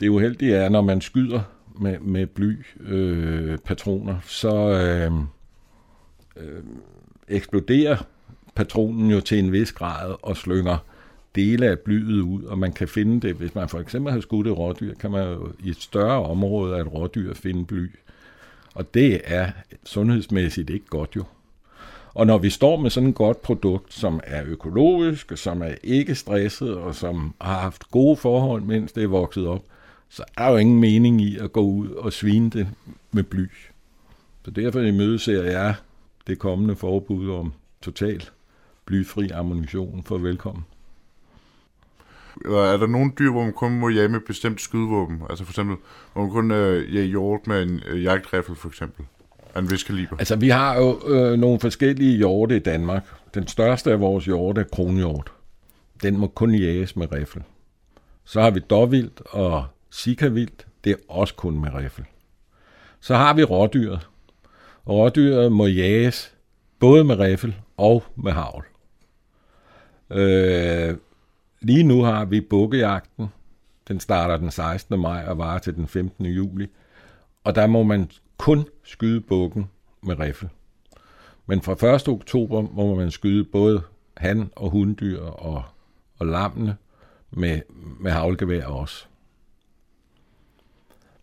Det uheldige er, når man skyder med, med bly øh, patroner, så øh, øh, eksploderer patronen jo til en vis grad og slynger dele af blyet ud, og man kan finde det, hvis man for eksempel har skudt et rådyr, kan man jo i et større område af et rådyr finde bly. Og det er sundhedsmæssigt ikke godt jo. Og når vi står med sådan et godt produkt, som er økologisk, som er ikke stresset, og som har haft gode forhold, mens det er vokset op, så er der jo ingen mening i at gå ud og svine det med bly. Så derfor imødeser jeg det kommende forbud om total blyfri ammunition for velkommen. Eller er der nogle dyr, hvor man kun må jage med bestemt skydevåben? Altså for eksempel, hvor man kun øh, jage hjort med en øh, jagtriffel for eksempel? Af en vis kaliber? Altså vi har jo øh, nogle forskellige hjorte i Danmark. Den største af vores hjorte er kronhjort. Den må kun jages med riffel. Så har vi dårvildt og sikavildt. Det er også kun med riffel. Så har vi rådyret. Og rådyret må jages både med riffel og med havl. Øh, lige nu har vi bukkejagten. Den starter den 16. maj og varer til den 15. juli. Og der må man kun skyde bukken med riffel. Men fra 1. oktober må man skyde både han- og hunddyr og, og lammene med, med havlgevær også.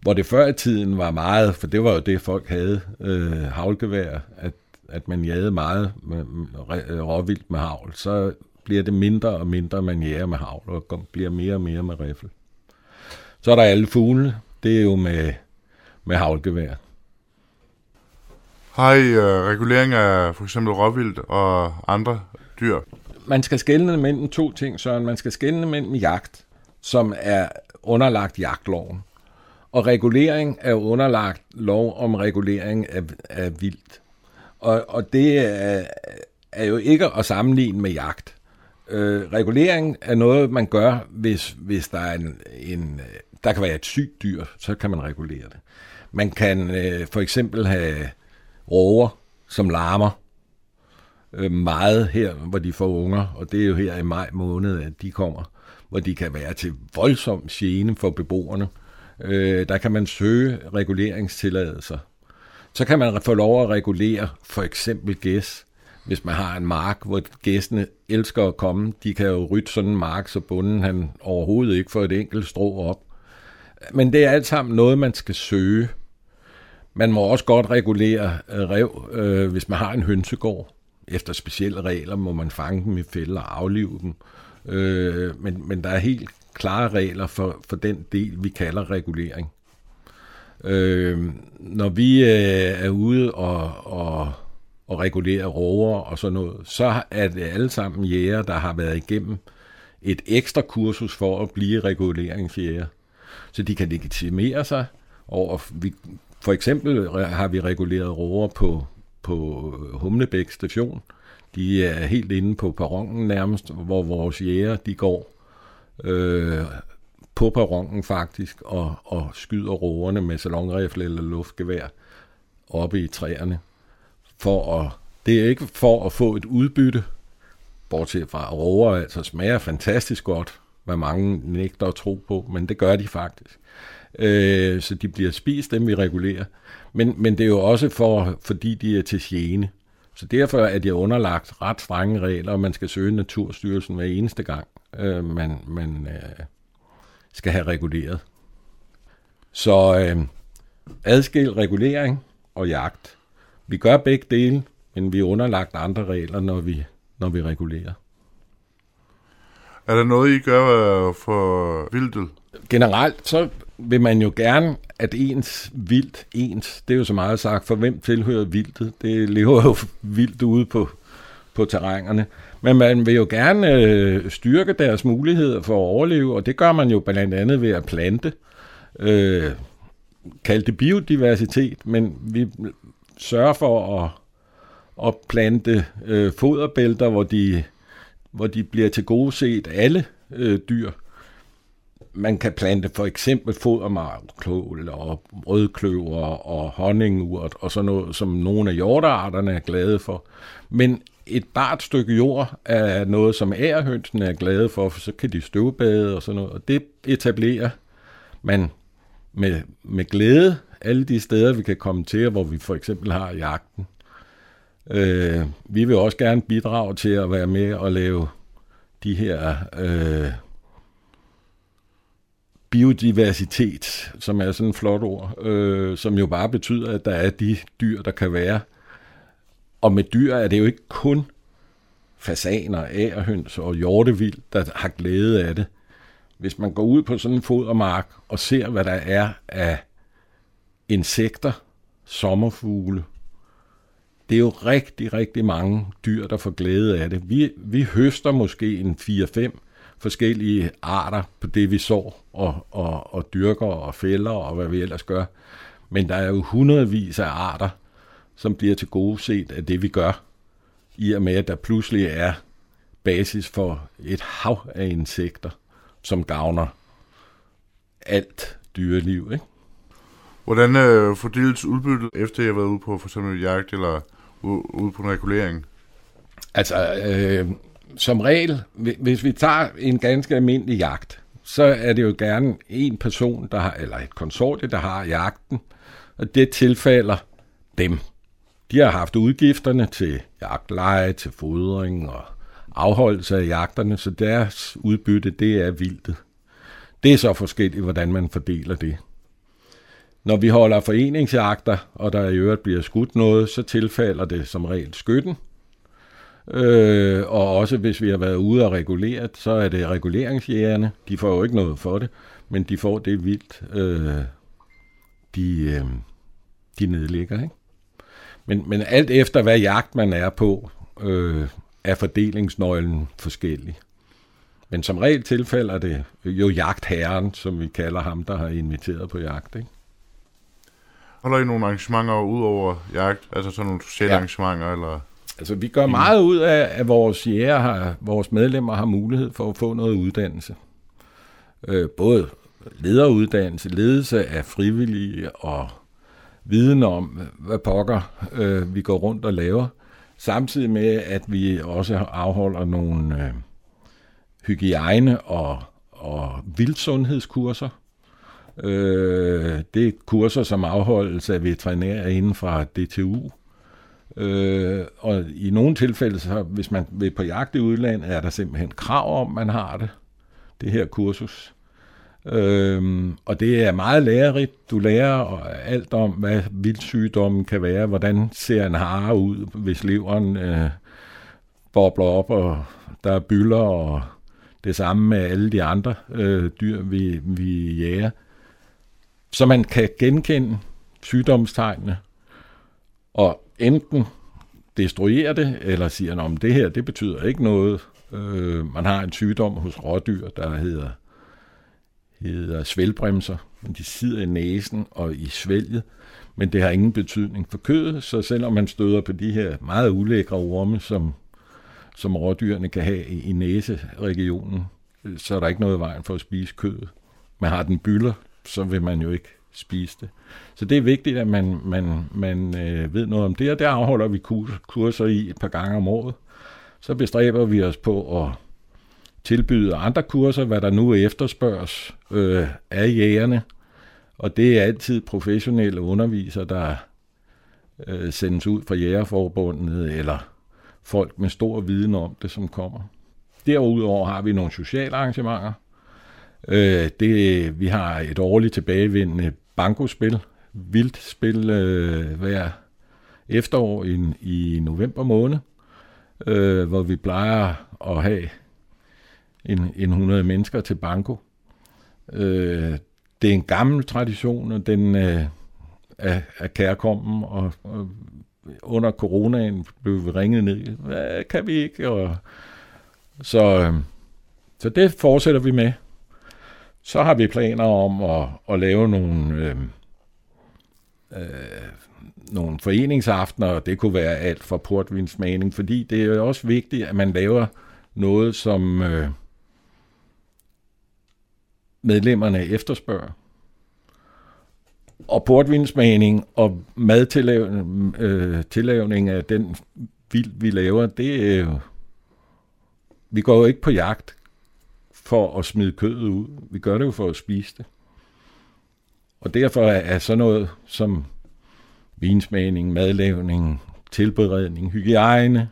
Hvor det før i tiden var meget, for det var jo det, folk havde, øh, havlgevær, at, at man jagede meget med, med, råvildt med havl, så bliver det mindre og mindre, man jager med havl, og bliver mere og mere med riffel. Så er der alle fuglene, det er jo med, med havlgevær. Har I uh, regulering af for eksempel råvildt og andre dyr? Man skal skelne mellem to ting, Søren. Man skal skelne mellem jagt, som er underlagt jagtloven, og regulering er underlagt lov om regulering af, af vildt. Og, og det er, er jo ikke at sammenligne med jagt. Øh, regulering er noget, man gør, hvis, hvis der er en, en, der kan være et sygt dyr, så kan man regulere det. Man kan øh, for eksempel have råger, som larmer øh, meget her, hvor de får unger, og det er jo her i maj måned, at de kommer, hvor de kan være til voldsom gene for beboerne. Øh, der kan man søge reguleringstilladelser. Så kan man få lov at regulere for eksempel gæs, hvis man har en mark, hvor gæstene elsker at komme. De kan jo rytte sådan en mark, så bunden han overhovedet ikke får et enkelt strå op. Men det er alt sammen noget, man skal søge. Man må også godt regulere øh, rev, øh, hvis man har en hønsegård. Efter specielle regler må man fange dem i fælder og aflive dem. Øh, men, men der er helt klare regler for, for den del, vi kalder regulering. Øh, når vi øh, er ude og, og, og regulere rover og sådan noget, så er det alle sammen jæger, der har været igennem et ekstra kursus for at blive reguleringsjæger. Så de kan legitimere sig over, vi, for eksempel har vi reguleret rover på, på Humlebæk station. De er helt inde på perronen nærmest, hvor vores jæger de går øh, på perronen faktisk og, og skyder roverne med salonrifle eller luftgevær oppe i træerne for at Det er ikke for at få et udbytte, bortset fra roer, altså smager fantastisk godt, hvad mange nægter at tro på, men det gør de faktisk. Øh, så de bliver spist, dem vi regulerer. Men, men det er jo også for, fordi de er til gene. Så derfor er de underlagt ret strenge regler, og man skal søge Naturstyrelsen hver eneste gang, øh, man, man øh, skal have reguleret. Så øh, adskil regulering og jagt. Vi gør begge dele, men vi er underlagt andre regler, når vi, når vi regulerer. Er der noget, I gør øh, for vildtet? Generelt så vil man jo gerne, at ens vildt, ens, det er jo så meget sagt, for hvem tilhører vildtet? Det lever jo vildt ude på, på terrængerne. Men man vil jo gerne øh, styrke deres muligheder for at overleve, og det gør man jo blandt andet ved at plante. Øh, kalde det biodiversitet, men vi sørge for at, at plante øh, foderbælter, hvor de, hvor de bliver til gode set alle øh, dyr. Man kan plante for eksempel fodermarkål og rødkløver og honningurt og sådan noget, som nogle af hjortearterne er glade for. Men et bart stykke jord er noget, som ærehønsene er glade for, for så kan de støvbade og sådan noget. Og det etablerer man med, med glæde alle de steder, vi kan komme til, hvor vi for eksempel har jagten. Øh, vi vil også gerne bidrage til at være med og lave de her øh, biodiversitet, som er sådan et flot ord, øh, som jo bare betyder, at der er de dyr, der kan være. Og med dyr er det jo ikke kun fasaner, ærhøns og hjortevild, der har glæde af det. Hvis man går ud på sådan en fodermark og ser, hvad der er af insekter, sommerfugle, det er jo rigtig, rigtig mange dyr, der får glæde af det. Vi, vi høster måske en 4-5 forskellige arter på det, vi sår og, og, og dyrker og fælder og hvad vi ellers gør. Men der er jo hundredvis af arter, som bliver til gode set af det, vi gør, i og med, at der pludselig er basis for et hav af insekter, som gavner alt dyreliv. Ikke? Hvordan øh, fordeles udbyttet, efter jeg har været ude på for eksempel jagt eller ude på en regulering? Altså, øh, som regel, hvis vi tager en ganske almindelig jagt, så er det jo gerne en person, der har, eller et konsortie, der har jagten, og det tilfalder dem. De har haft udgifterne til jagtleje, til fodring og afholdelse af jagterne, så deres udbytte, det er vildt. Det er så forskelligt, hvordan man fordeler det. Når vi holder foreningsjagter, og der i øvrigt bliver skudt noget, så tilfalder det som regel skytten. Øh, og også hvis vi har været ude og reguleret, så er det reguleringsjægerne. De får jo ikke noget for det, men de får det vildt, øh, de, øh, de nedlægger. Ikke? Men, men alt efter hvad jagt man er på, øh, er fordelingsnøglen forskellig. Men som regel tilfælder det jo jagtherren, som vi kalder ham, der har inviteret på jagt. Ikke? Holder I nogle arrangementer ud over jagt? Altså sådan nogle sociale ja. arrangementer? Eller? Altså, vi gør meget ud af, at vores jæger har, vores medlemmer har mulighed for at få noget uddannelse. Øh, både lederuddannelse, ledelse af frivillige og viden om, hvad pokker øh, vi går rundt og laver. Samtidig med, at vi også afholder nogle øh, hygiejne- og, og vildsundhedskurser. Øh, det er kurser, som afholdes af veterinærer inden fra DTU. Øh, og i nogle tilfælde, så, hvis man vil på jagt i udlandet, er der simpelthen krav om, man har det, det her kursus. Øhm, og det er meget lærerigt. Du lærer alt om, hvad vildsygdommen kan være, hvordan ser en hare ud, hvis leveren øh, bobler op, og der er byller, og det samme med alle de andre øh, dyr, vi, vi jager. Så man kan genkende sygdomstegnene, og enten destruere det, eller siger, om det her, det betyder ikke noget. Øh, man har en sygdom hos rådyr, der hedder, hedder svælbremser, men de sidder i næsen og i svælget, men det har ingen betydning for kødet, så selvom man støder på de her meget ulækre orme, som, som rådyrene kan have i, i næseregionen, øh, så er der ikke noget i vejen for at spise kødet. Man har den byller, så vil man jo ikke spise det. Så det er vigtigt, at man, man, man øh, ved noget om det, og der afholder vi kurser i et par gange om året. Så bestræber vi os på at tilbyde andre kurser, hvad der nu efterspørges øh, af jægerne. Og det er altid professionelle undervisere, der øh, sendes ud fra Jægerforbundet, eller folk med stor viden om det, som kommer. Derudover har vi nogle sociale arrangementer. Øh, det, vi har et årligt tilbagevendende bankospil, vildt spil øh, hver efterår i, i november måned, øh, hvor vi plejer at have en, en 100 mennesker til banko. Øh, det er en gammel tradition, og den øh, er, er kærkommen, og, og under coronaen blev vi ringet ned. Hvad kan vi ikke? Og, så, øh, så det fortsætter vi med. Så har vi planer om at, at lave nogle, øh, øh, nogle foreningsaftener, og det kunne være alt for portvinsmagning, fordi det er også vigtigt, at man laver noget, som øh, medlemmerne efterspørger. Og portvinsmagning og madtillavning øh, tillavning af den vild, vi laver, det er jo... Vi går jo ikke på jagt for at smide kødet ud. Vi gør det jo for at spise det. Og derfor er sådan noget som vinsmagning, madlavning, tilberedning, hygiejne,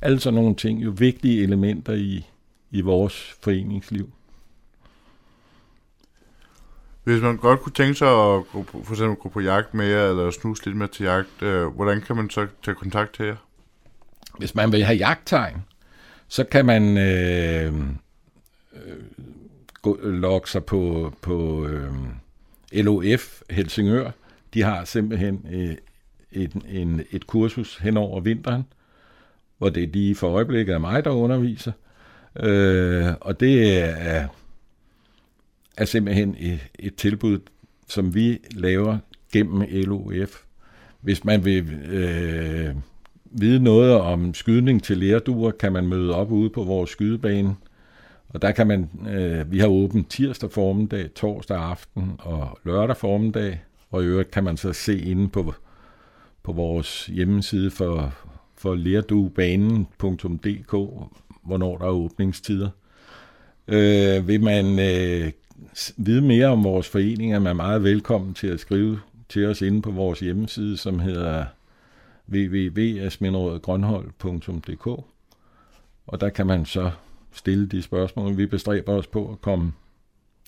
alle sådan nogle ting jo vigtige elementer i, i vores foreningsliv. Hvis man godt kunne tænke sig at gå på, for eksempel gå på jagt med jer, eller snuse lidt med til jagt, øh, hvordan kan man så tage kontakt til jer? Hvis man vil have jagttegn, så kan man øh, øh, logge sig på, på øh, LOF Helsingør. De har simpelthen øh, et, en, et kursus hen over vinteren, hvor det lige for øjeblikket er mig, der underviser. Øh, og det er er simpelthen et, et tilbud, som vi laver gennem LOF. Hvis man vil øh, vide noget om skydning til lærduer, kan man møde op ude på vores skydebane. Og der kan man, øh, vi har åbent tirsdag formiddag, torsdag aften og lørdag formiddag. Og i øvrigt kan man så se inde på, på vores hjemmeside for, for lerduebanen.dk, hvornår der er åbningstider. Øh, vil man øh, vide mere om vores forening, er man meget velkommen til at skrive til os inde på vores hjemmeside, som hedder www.asminderådgrønhold.dk og der kan man så stille de spørgsmål. Vi bestræber os på at komme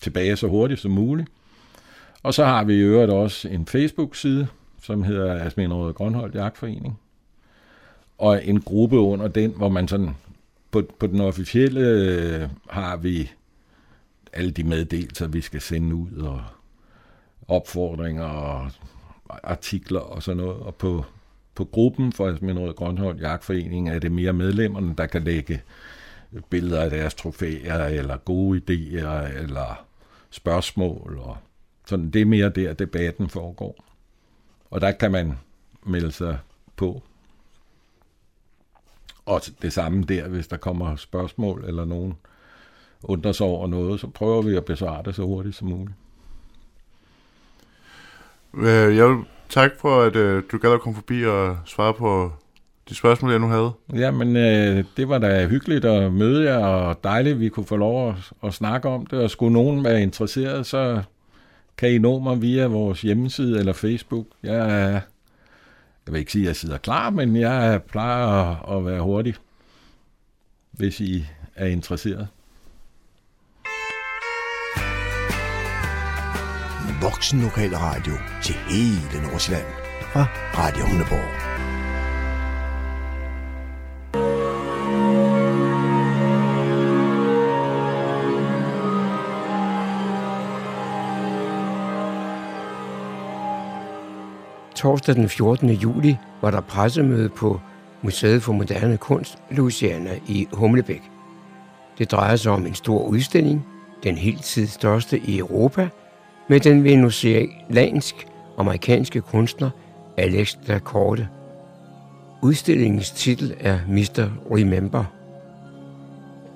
tilbage så hurtigt som muligt. Og så har vi i øvrigt også en Facebook-side, som hedder Asminrådet Grønhold Jagtforening. Og en gruppe under den, hvor man sådan på, på den officielle øh, har vi alle de meddelelser, vi skal sende ud, og opfordringer og artikler og sådan noget. Og på, på gruppen for Asminrød Grønhold Jagtforening er det mere medlemmerne, der kan lægge billeder af deres trofæer, eller gode idéer, eller spørgsmål. Og sådan, det er mere der, debatten foregår. Og der kan man melde sig på. Og det samme der, hvis der kommer spørgsmål eller nogen undrer sig over noget, så prøver vi at besvare det så hurtigt som muligt. Øh, jeg vil tak for, at øh, du gad at komme forbi og svare på de spørgsmål, jeg nu havde. Ja, men øh, det var da hyggeligt at møde jer, og dejligt, at vi kunne få lov at, at snakke om det. Og skulle nogen være interesseret, så kan I nå mig via vores hjemmeside eller Facebook. Jeg er, jeg vil ikke sige, at jeg sidder klar, men jeg plejer at, at være hurtig, hvis I er interesseret. voksen lokal radio til hele Nordsjælland fra Radio Hundeborg. Torsdag den 14. juli var der pressemøde på Museet for Moderne Kunst, Louisiana i Humlebæk. Det drejer sig om en stor udstilling, den helt tid største i Europa – med den venezuelansk-amerikanske kunstner Alex Lacorte. Udstillingens titel er Mr. Remember.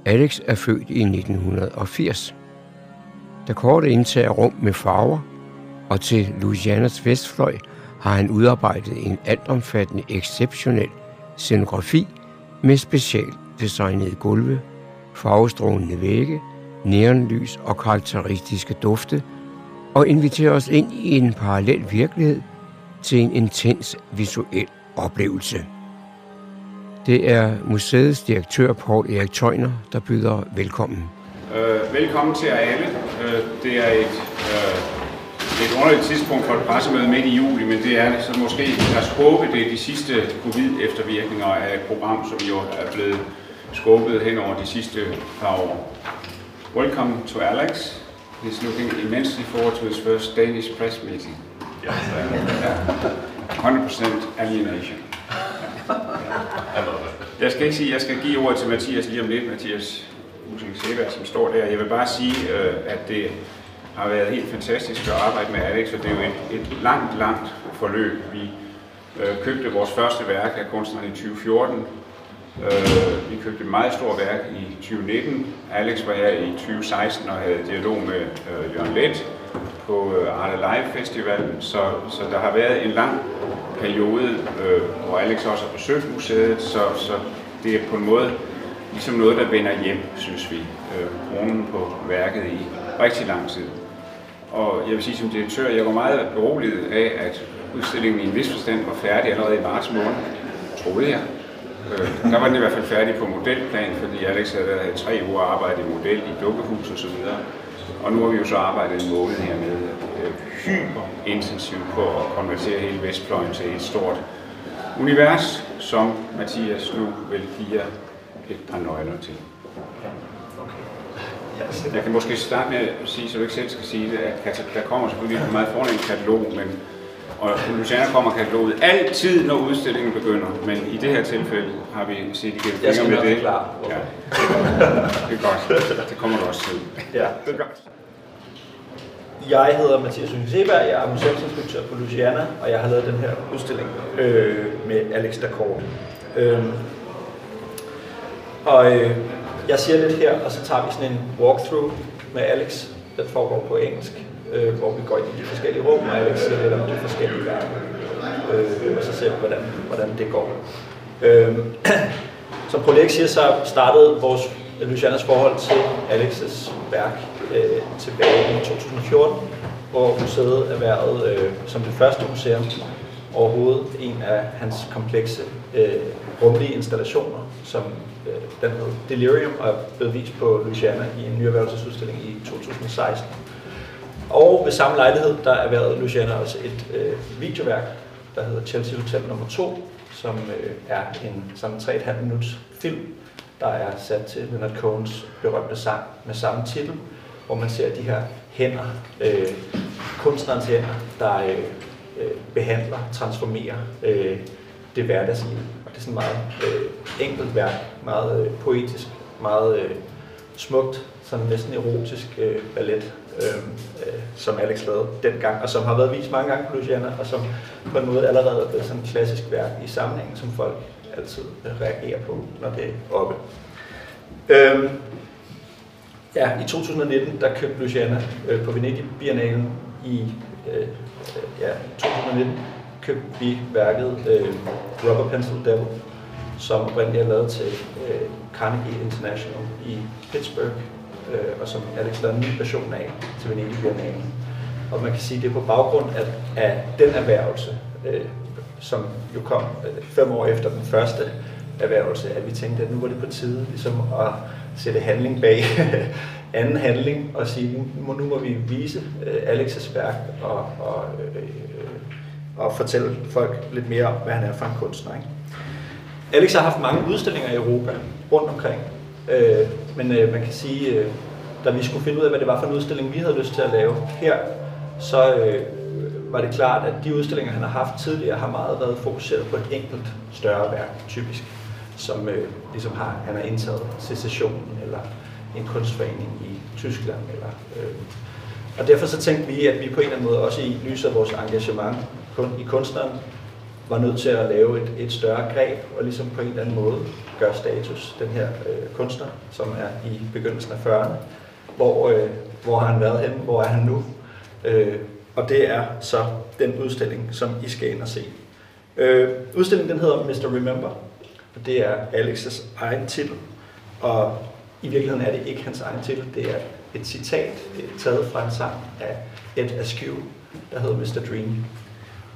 Alex er født i 1980. Lacorte indtager rum med farver og til Louisianas vestfløj har han udarbejdet en altomfattende, exceptionel scenografi med specielt designede gulve, farvestrålende vægge, neonlys og karakteristiske dufte, og inviterer os ind i en parallel virkelighed til en intens visuel oplevelse. Det er museets direktør Paul Erik Tøjner, der byder velkommen. Øh, velkommen til jer alle. Øh, det er et, øh, et underligt tidspunkt for et pressemøde midt i juli, men det er så måske, lad os håbe, det er de sidste covid-eftervirkninger af et program, som jo er blevet skubbet hen over de sidste par år. Welcome to Alex. He's looking immensely forward to his first Danish press meeting. Yes. Uh, 100% alienation. Jeg skal ikke sige, jeg skal give ordet til Mathias lige om lidt, Mathias Using Seberg, som står der. Jeg vil bare sige, øh, at det har været helt fantastisk at arbejde med Alex, og det er jo et, et langt, langt forløb. Vi øh, købte vores første værk af kunstneren i 2014. Øh, vi købte et meget stort værk i 2019. Alex var her i 2016 og havde dialog med øh, Jørgen Lett på øh, Arte Live Festival, så, så der har været en lang periode, øh, hvor Alex også har besøgt museet, så, så det er på en måde ligesom noget, der vender hjem, synes vi, øh, kronen på værket i rigtig lang tid. Og jeg vil sige som direktør, jeg var meget beroliget af, at udstillingen i en vis forstand var færdig allerede i marts måned, troede jeg. Øh, der var den i hvert fald færdig på modelplan, fordi Alex havde været tre uger arbejde i model i dukkehus og så videre. Og nu har vi jo så arbejdet en måned hernede øh, hyper intensivt på at konvertere hele Vestfløjen til et stort univers, som Mathias nu vil give jer et par nøgler til. Jeg kan måske starte med at sige, så du ikke selv skal sige det, at der kommer selvfølgelig et meget fornemt katalog, men og Luciana kommer kataloget altid, når udstillingen begynder, men i det her tilfælde har vi set igennem fingre med det. Klar. Ja. Det er godt. Det kommer du også til. Ja. Det er godt. Jeg hedder Mathias Seberg, jeg er museumsinspektør på Luciana, og jeg har lavet den her udstilling øh, med Alex Dacord. Øh, og øh, jeg siger lidt her, og så tager vi sådan en walkthrough med Alex, der foregår på engelsk, øh, hvor vi går ind i de forskellige rum, og Alex siger lidt om de forskellige værker, øh, og så ser vi, hvordan, hvordan det går. Øh, <clears throat> som Prolex siger, så startede vores Lucianas forhold til Alex's værk øh, tilbage i 2014, hvor museet erhvervede øh, som det første museum overhovedet en af hans komplekse øh, rumlige installationer, som Øh, den hed Delirium og er blevet vist på Luciana i en nyerhvervelsesudstilling i 2016. Og ved samme lejlighed, der erhvervede Luciana også et øh, videoværk, der hedder Chelsea Hotel nummer 2, som øh, er en sådan 3,5 minuts film, der er sat til Leonard Cohens berømte sang med samme titel, hvor man ser de her hænder, øh, kunstnerens hænder, der øh, øh behandler, transformerer øh, det hverdagsliv. Det er sådan meget øh, enkelt værk, meget øh, poetisk, meget øh, smukt, sådan næsten erotisk øh, ballet, øh, øh, som Alex lavede dengang, og som har været vist mange gange på Luciana, og som på en måde allerede er blevet sådan et klassisk værk i sammenhæng, som folk altid øh, reagerer på, når det er oppe. Øhm, ja, i 2019, der købte Luciana øh, på Venedig Biennalen i øh, øh ja, 2019, købte vi værket øh, Rubber Pencil Devil, som oprindeligt er lavet til øh, Carnegie International i Pittsburgh, øh, og som Alex lavede en ny version af til Venedig Biennale. Og man kan sige, at det er på baggrund af, af den erhvervelse, øh, som jo kom øh, fem år efter den første erhvervelse, at vi tænkte, at nu var det på tide ligesom at sætte handling bag <laughs> anden handling og sige, nu, nu må vi vise øh, Alex's værk og, og, øh, øh og fortælle folk lidt mere om, hvad han er for en kunstner. Ikke? Alex har haft mange udstillinger i Europa rundt omkring, øh, men øh, man kan sige, øh, da vi skulle finde ud af, hvad det var for en udstilling, vi havde lyst til at lave her, så øh, var det klart, at de udstillinger, han har haft tidligere, har meget været fokuseret på et enkelt større værk, typisk, som øh, ligesom har, han har indtaget secessionen eller en kunstforening i Tyskland. Eller, øh. Og derfor så tænkte vi, at vi på en eller anden måde, også i lyset af vores engagement i kunstneren, var nødt til at lave et, et større greb og ligesom på en eller anden måde gøre status, den her øh, kunstner, som er i begyndelsen af 40'erne. Hvor, øh, hvor har han været henne? Hvor er han nu? Øh, Og det er så den udstilling, som I skal ind og se. Øh, udstillingen den hedder Mr. Remember, og det er Alex's egen titel. Og i virkeligheden er det ikke hans egen titel, det er et citat øh, taget fra en sang af Ed Askew, der hedder Mr. Dream.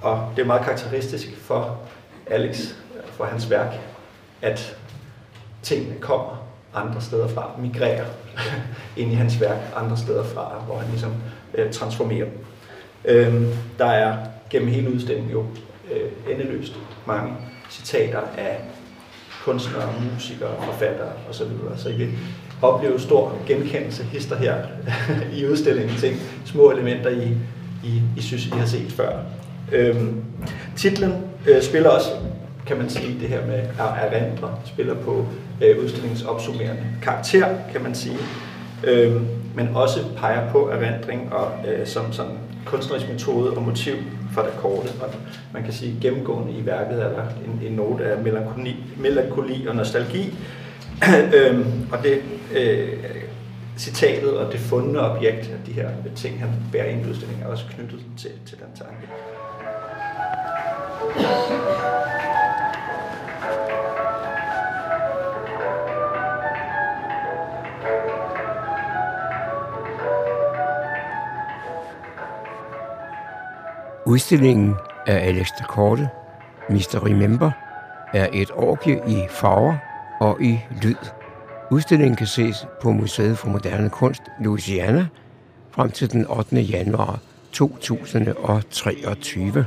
Og det er meget karakteristisk for Alex, for hans værk, at tingene kommer andre steder fra, migrerer <laughs> ind i hans værk andre steder fra, hvor han ligesom øh, transformerer dem. Øhm, der er gennem hele udstillingen jo øh, endeløst mange citater af kunstnere, musikere, forfattere osv. Så I vil opleve stor genkendelse hister her <laughs> i udstillingen til små elementer, I, I, I synes, I har set før. Øhm, titlen øh, spiller også, kan man sige, det her med at erindre, spiller på øh, udstillingens opsummerende karakter, kan man sige. Øhm, men også peger på erindring og øh, som sådan kunstnerisk metode og motiv for det korte. Og man kan sige, gennemgående i værket er der en, en note af melankoli, melankoli og nostalgi. <clears throat> øhm, og det øh, citatet og det fundne objekt af de her ting, han bærer ind i udstillingen, er også knyttet til, til den tanke. Udstillingen af Alex de Korte, Mr. Remember, er et orgie i farver og i lyd. Udstillingen kan ses på Museet for Moderne Kunst Louisiana frem til den 8. januar 2023.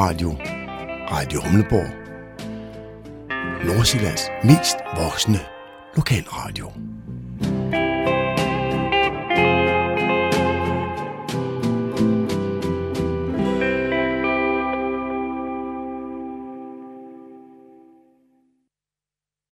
Radio, Radio Humleborg.